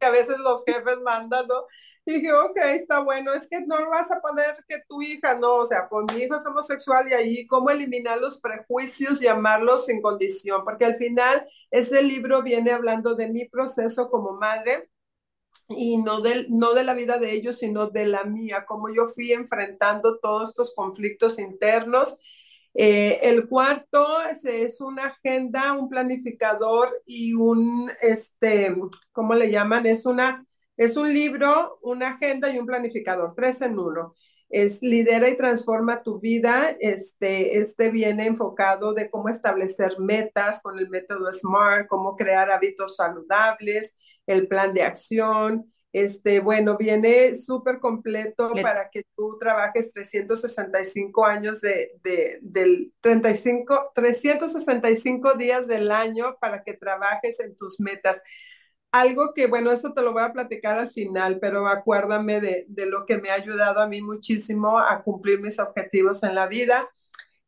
que a veces los jefes mandan, ¿no? Y dije, ok, está bueno, es que no vas a poner que tu hija, no, o sea, pues mi hijo es homosexual y ahí cómo eliminar los prejuicios y amarlos sin condición, porque al final ese libro viene hablando de mi proceso como madre y no de, no de la vida de ellos, sino de la mía, como yo fui enfrentando todos estos conflictos internos. Eh, el cuarto es, es, una agenda, un planificador y un, este, ¿cómo le llaman? Es, una, es un libro, una agenda y un planificador, tres en uno. Es lidera y transforma tu vida. Este, este viene enfocado de cómo establecer metas con el método SMART, cómo crear hábitos saludables, el plan de acción. Este, bueno, viene súper completo para que tú trabajes 365 años de, de, del 35, 365 días del año para que trabajes en tus metas. Algo que, bueno, eso te lo voy a platicar al final, pero acuérdame de, de lo que me ha ayudado a mí muchísimo a cumplir mis objetivos en la vida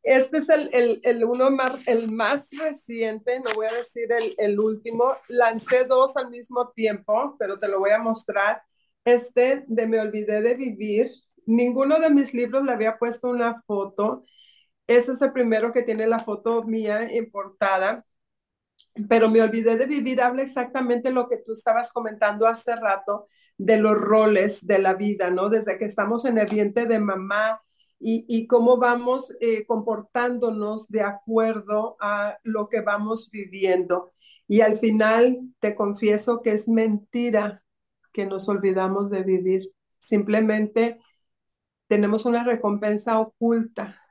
este es el, el, el, uno más, el más reciente, no voy a decir el, el, último. Lancé dos al mismo tiempo, pero te lo voy a mostrar. Este de Me Olvidé de Vivir. Ninguno de mis libros le había puesto una foto. Ese es el primero que tiene la foto mía en portada. Pero Me Olvidé de Vivir habla exactamente lo que tú estabas comentando hace rato de los roles de la vida, ¿no? Desde que estamos en el vientre de mamá, y, cómo vamos eh, comportándonos de acuerdo a lo que vamos viviendo. Y al final te confieso que es mentira que nos olvidamos de vivir. Simplemente tenemos una recompensa oculta.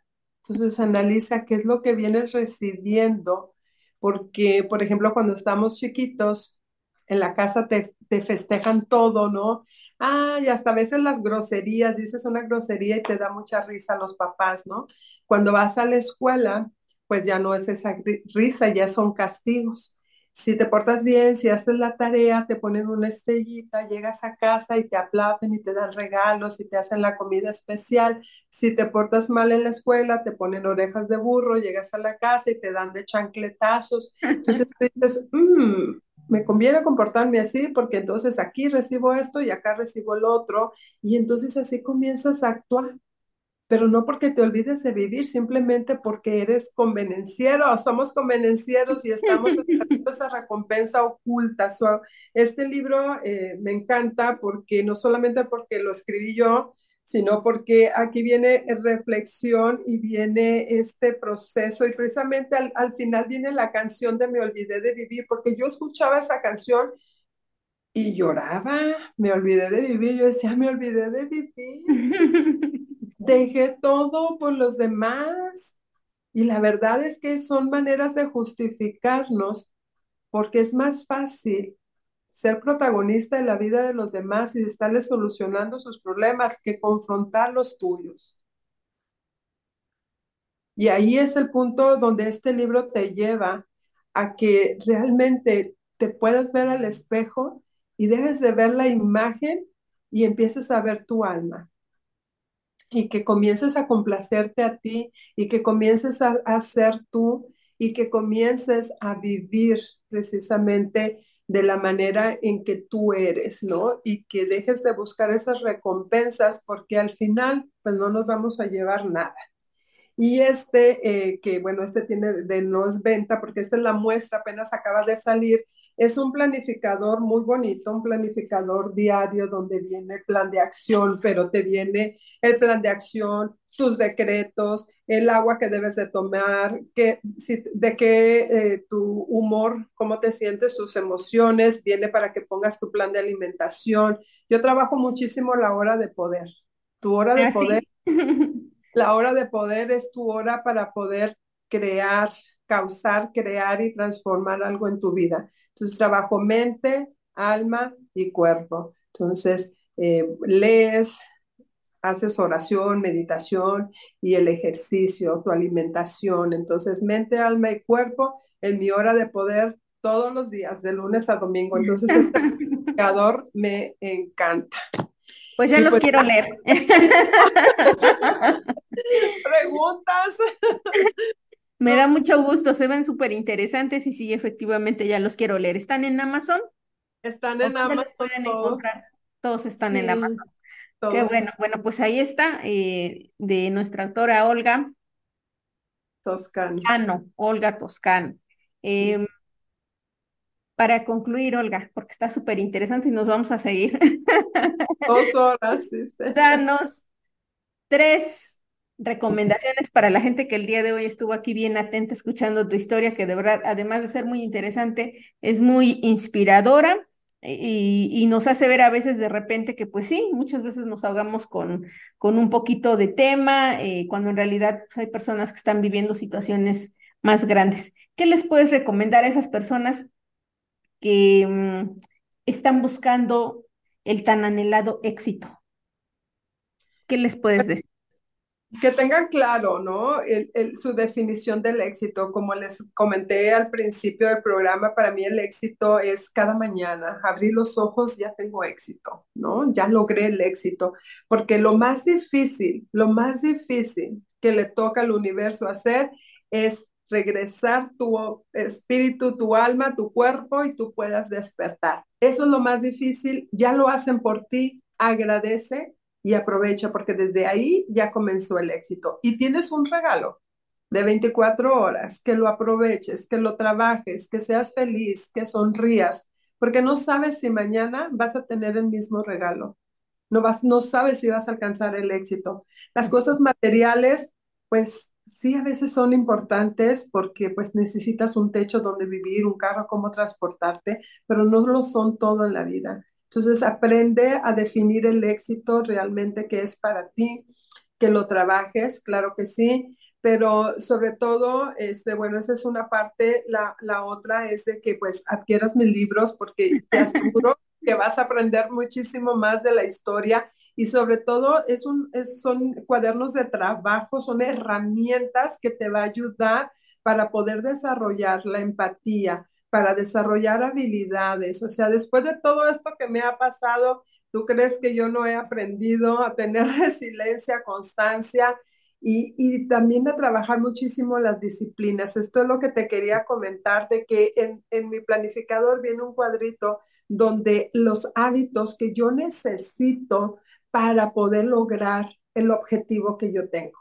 Entonces analiza qué es lo que vienes recibiendo, porque, por ejemplo, cuando estamos chiquitos, en la casa te, te festejan todo, ¿no? Ah, y hasta a veces las groserías, dices una grosería y te da mucha risa a los papás, ¿no? Cuando vas a la escuela, pues ya no es esa risa, ya son castigos. Si te portas bien, si haces la tarea, te ponen una estrellita, llegas a casa y te aplauden y te dan regalos y te hacen la comida especial. Si te portas mal en la escuela, te ponen orejas de burro, llegas a la casa y te dan de chancletazos. Entonces dices, mmm, me conviene comportarme así porque entonces aquí recibo esto y acá recibo el otro y entonces así comienzas a actuar, pero no porque te olvides de vivir, simplemente porque eres convenenciero, somos convenencieros y estamos esperando esa recompensa oculta. este libro eh, me encanta porque no solamente porque lo escribí yo, sino porque aquí viene reflexión y viene este proceso. Y precisamente al, final viene la canción de Me olvidé de vivir, porque yo escuchaba esa canción y lloraba, me olvidé de vivir, yo decía, me olvidé de vivir, dejé todo por los demás. Y la verdad es que son maneras de justificarnos porque es más fácil ser protagonista de la vida de los demás y estarles solucionando sus problemas que confrontar los tuyos. Y ahí es el punto donde este libro te lleva a que realmente te puedas ver al espejo y dejes de ver la imagen y empieces a ver tu alma. Y que comiences a complacerte a ti y que comiences a, a ser tú y que comiences a vivir precisamente de la manera en que tú eres, ¿no? Y que dejes de buscar esas recompensas porque al final, pues no nos vamos a llevar nada. Y este, eh, que bueno, este tiene de no es venta porque esta es la muestra, apenas acaba de salir, es un planificador muy bonito, un planificador diario donde viene el plan de acción, pero te viene el plan de acción, tus decretos, el agua que debes de tomar, que, de qué eh, tu humor, cómo te sientes, tus emociones, viene para que pongas tu plan de alimentación. Yo trabajo muchísimo la hora de poder. Tu hora de ah, poder, la hora de poder es tu hora para poder crear, causar, crear y transformar algo en tu vida. Entonces trabajo mente, alma y cuerpo. Entonces, eh, lees, haces oración, meditación y el ejercicio, tu alimentación. Entonces, mente, alma y cuerpo en mi hora de poder todos los días, de lunes a domingo. Entonces, el planificador me encanta. Pues ya los pues, quiero leer. Preguntas. Me da mucho gusto, se ven súper interesantes y sí, efectivamente ya los quiero leer. ¿Están en Amazon? Están en Amazon. pueden todos. encontrar. Todos están en Amazon. Qué bueno, bueno, pues ahí está, eh, de nuestra autora Olga Toscano. Olga Toscano. Em, para concluir, Olga, porque está súper interesante y nos vamos a seguir. Dos horas, dice. Danos tres recomendaciones para la gente que el día de hoy estuvo aquí bien atenta escuchando tu historia, que de verdad, además de ser muy interesante, es muy inspiradora y, nos hace ver a veces de repente que pues sí, muchas veces nos ahogamos con, con un poquito de tema, eh, cuando en realidad pues, hay personas que están viviendo situaciones más grandes. ¿Qué les puedes recomendar a esas personas que mm, están buscando el tan anhelado éxito? ¿Qué les puedes decir? Que tengan claro, ¿no? su definición del éxito. Como les comenté al principio del programa, para mí el éxito es cada mañana, abrir los ojos, ya tengo éxito, ¿no? Ya logré el éxito. Porque lo más difícil, lo más difícil que le toca al universo hacer es regresar tu espíritu, tu alma, tu cuerpo y tú puedas despertar. Eso es lo más difícil, ya lo hacen por ti, agradece y aprovecha porque desde ahí ya comenzó el éxito. Y tienes un regalo de 24 horas, que lo aproveches, que lo trabajes, que seas feliz, que sonrías, porque no sabes si mañana vas a tener el mismo regalo. No, vas, no sabes si vas a alcanzar el éxito. Las cosas materiales, pues sí a veces son importantes porque pues necesitas un techo donde vivir, un carro, cómo transportarte, pero no lo son todo en la vida. Entonces, aprende a definir el éxito realmente que es para ti, que lo trabajes, claro que sí, pero sobre todo, este, bueno, esa es una parte, la, la otra es de que pues adquieras mis libros porque te aseguro que vas a aprender muchísimo más de la historia y sobre todo es un, son cuadernos de trabajo, son herramientas que te va a ayudar para poder desarrollar la empatía, para desarrollar habilidades. O sea, después de todo esto que me ha pasado, ¿tú crees que yo no he aprendido a tener resiliencia, constancia y, también a trabajar muchísimo las disciplinas? Esto es lo que te quería comentar, de que en, en mi planificador viene un cuadrito donde los hábitos que yo necesito para poder lograr el objetivo que yo tengo.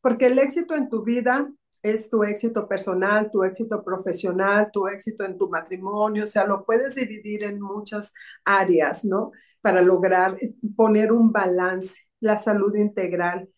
Porque el éxito en tu vida es tu éxito personal, tu éxito profesional, tu éxito en tu matrimonio, o sea, lo puedes dividir en muchas áreas, ¿no? Para lograr poner un balance, la salud integral,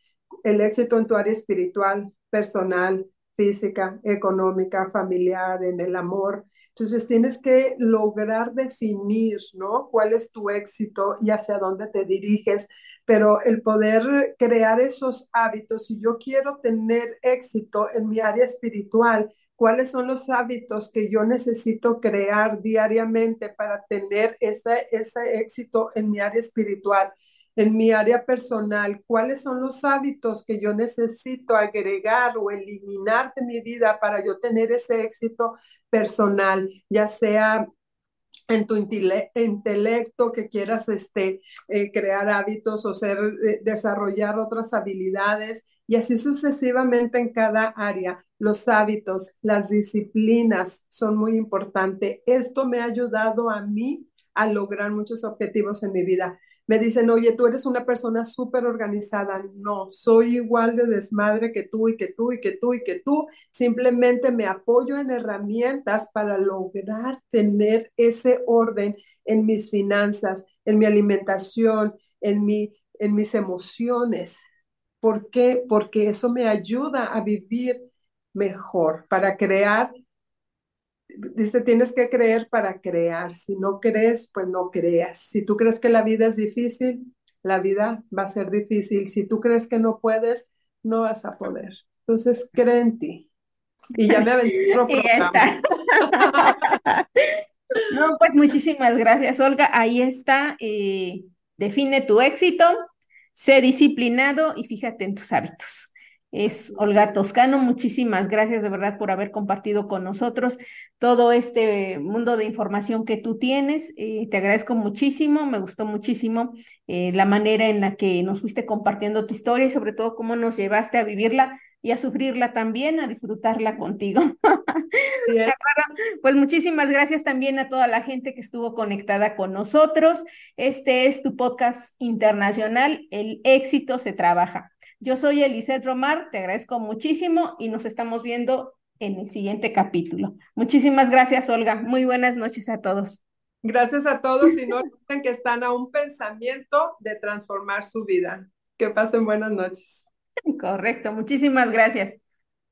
el éxito en tu área espiritual, personal, física, económica, familiar, en el amor. Entonces tienes que lograr definir, ¿no? ¿Cuál es tu éxito y hacia dónde te diriges? Pero el poder crear esos hábitos, si yo quiero tener éxito en mi área espiritual, ¿cuáles son los hábitos que yo necesito crear diariamente para tener ese, ese éxito en mi área espiritual? En mi área personal, ¿cuáles son los hábitos que yo necesito agregar o eliminar de mi vida para yo tener ese éxito personal, ya sea en tu intelecto, que quieras este, eh, crear hábitos o ser, eh, desarrollar otras habilidades y así sucesivamente en cada área. Los hábitos, las disciplinas son muy importantes. Esto me ha ayudado a mí a lograr muchos objetivos en mi vida me dicen, oye, tú eres una persona súper organizada. No, soy igual de desmadre que tú y que tú y que tú y que tú. Simplemente me apoyo en herramientas para lograr tener ese orden en mis finanzas, en mi alimentación, en, mi, en mis emociones. ¿Por qué? Porque eso me ayuda a vivir mejor, para crear dice, tienes que creer para crear. Si no crees, pues no creas. Si tú crees que la vida es difícil, la vida va a ser difícil. Si tú crees que no puedes, no vas a poder. Entonces, cree en ti. Y ya me aventuro No, pues muchísimas gracias, Olga. Ahí está. Eh, define tu éxito, sé disciplinado y fíjate en tus hábitos es Olga Toscano. Muchísimas gracias de verdad por haber compartido con nosotros todo este mundo de información que tú tienes. Eh, te agradezco muchísimo, me gustó muchísimo eh, la manera en la que nos fuiste compartiendo tu historia y sobre todo cómo nos llevaste a vivirla y a sufrirla también, a disfrutarla contigo. Pues muchísimas gracias también a toda la gente que estuvo conectada con nosotros. Este es tu podcast internacional, El éxito se trabaja. Yo soy Eliseth Romar, te agradezco muchísimo y nos estamos viendo en el siguiente capítulo. Muchísimas gracias, Olga. Muy buenas noches a todos. Gracias a todos y no olviden que están a un pensamiento de transformar su vida. Que pasen buenas noches. Correcto, muchísimas gracias.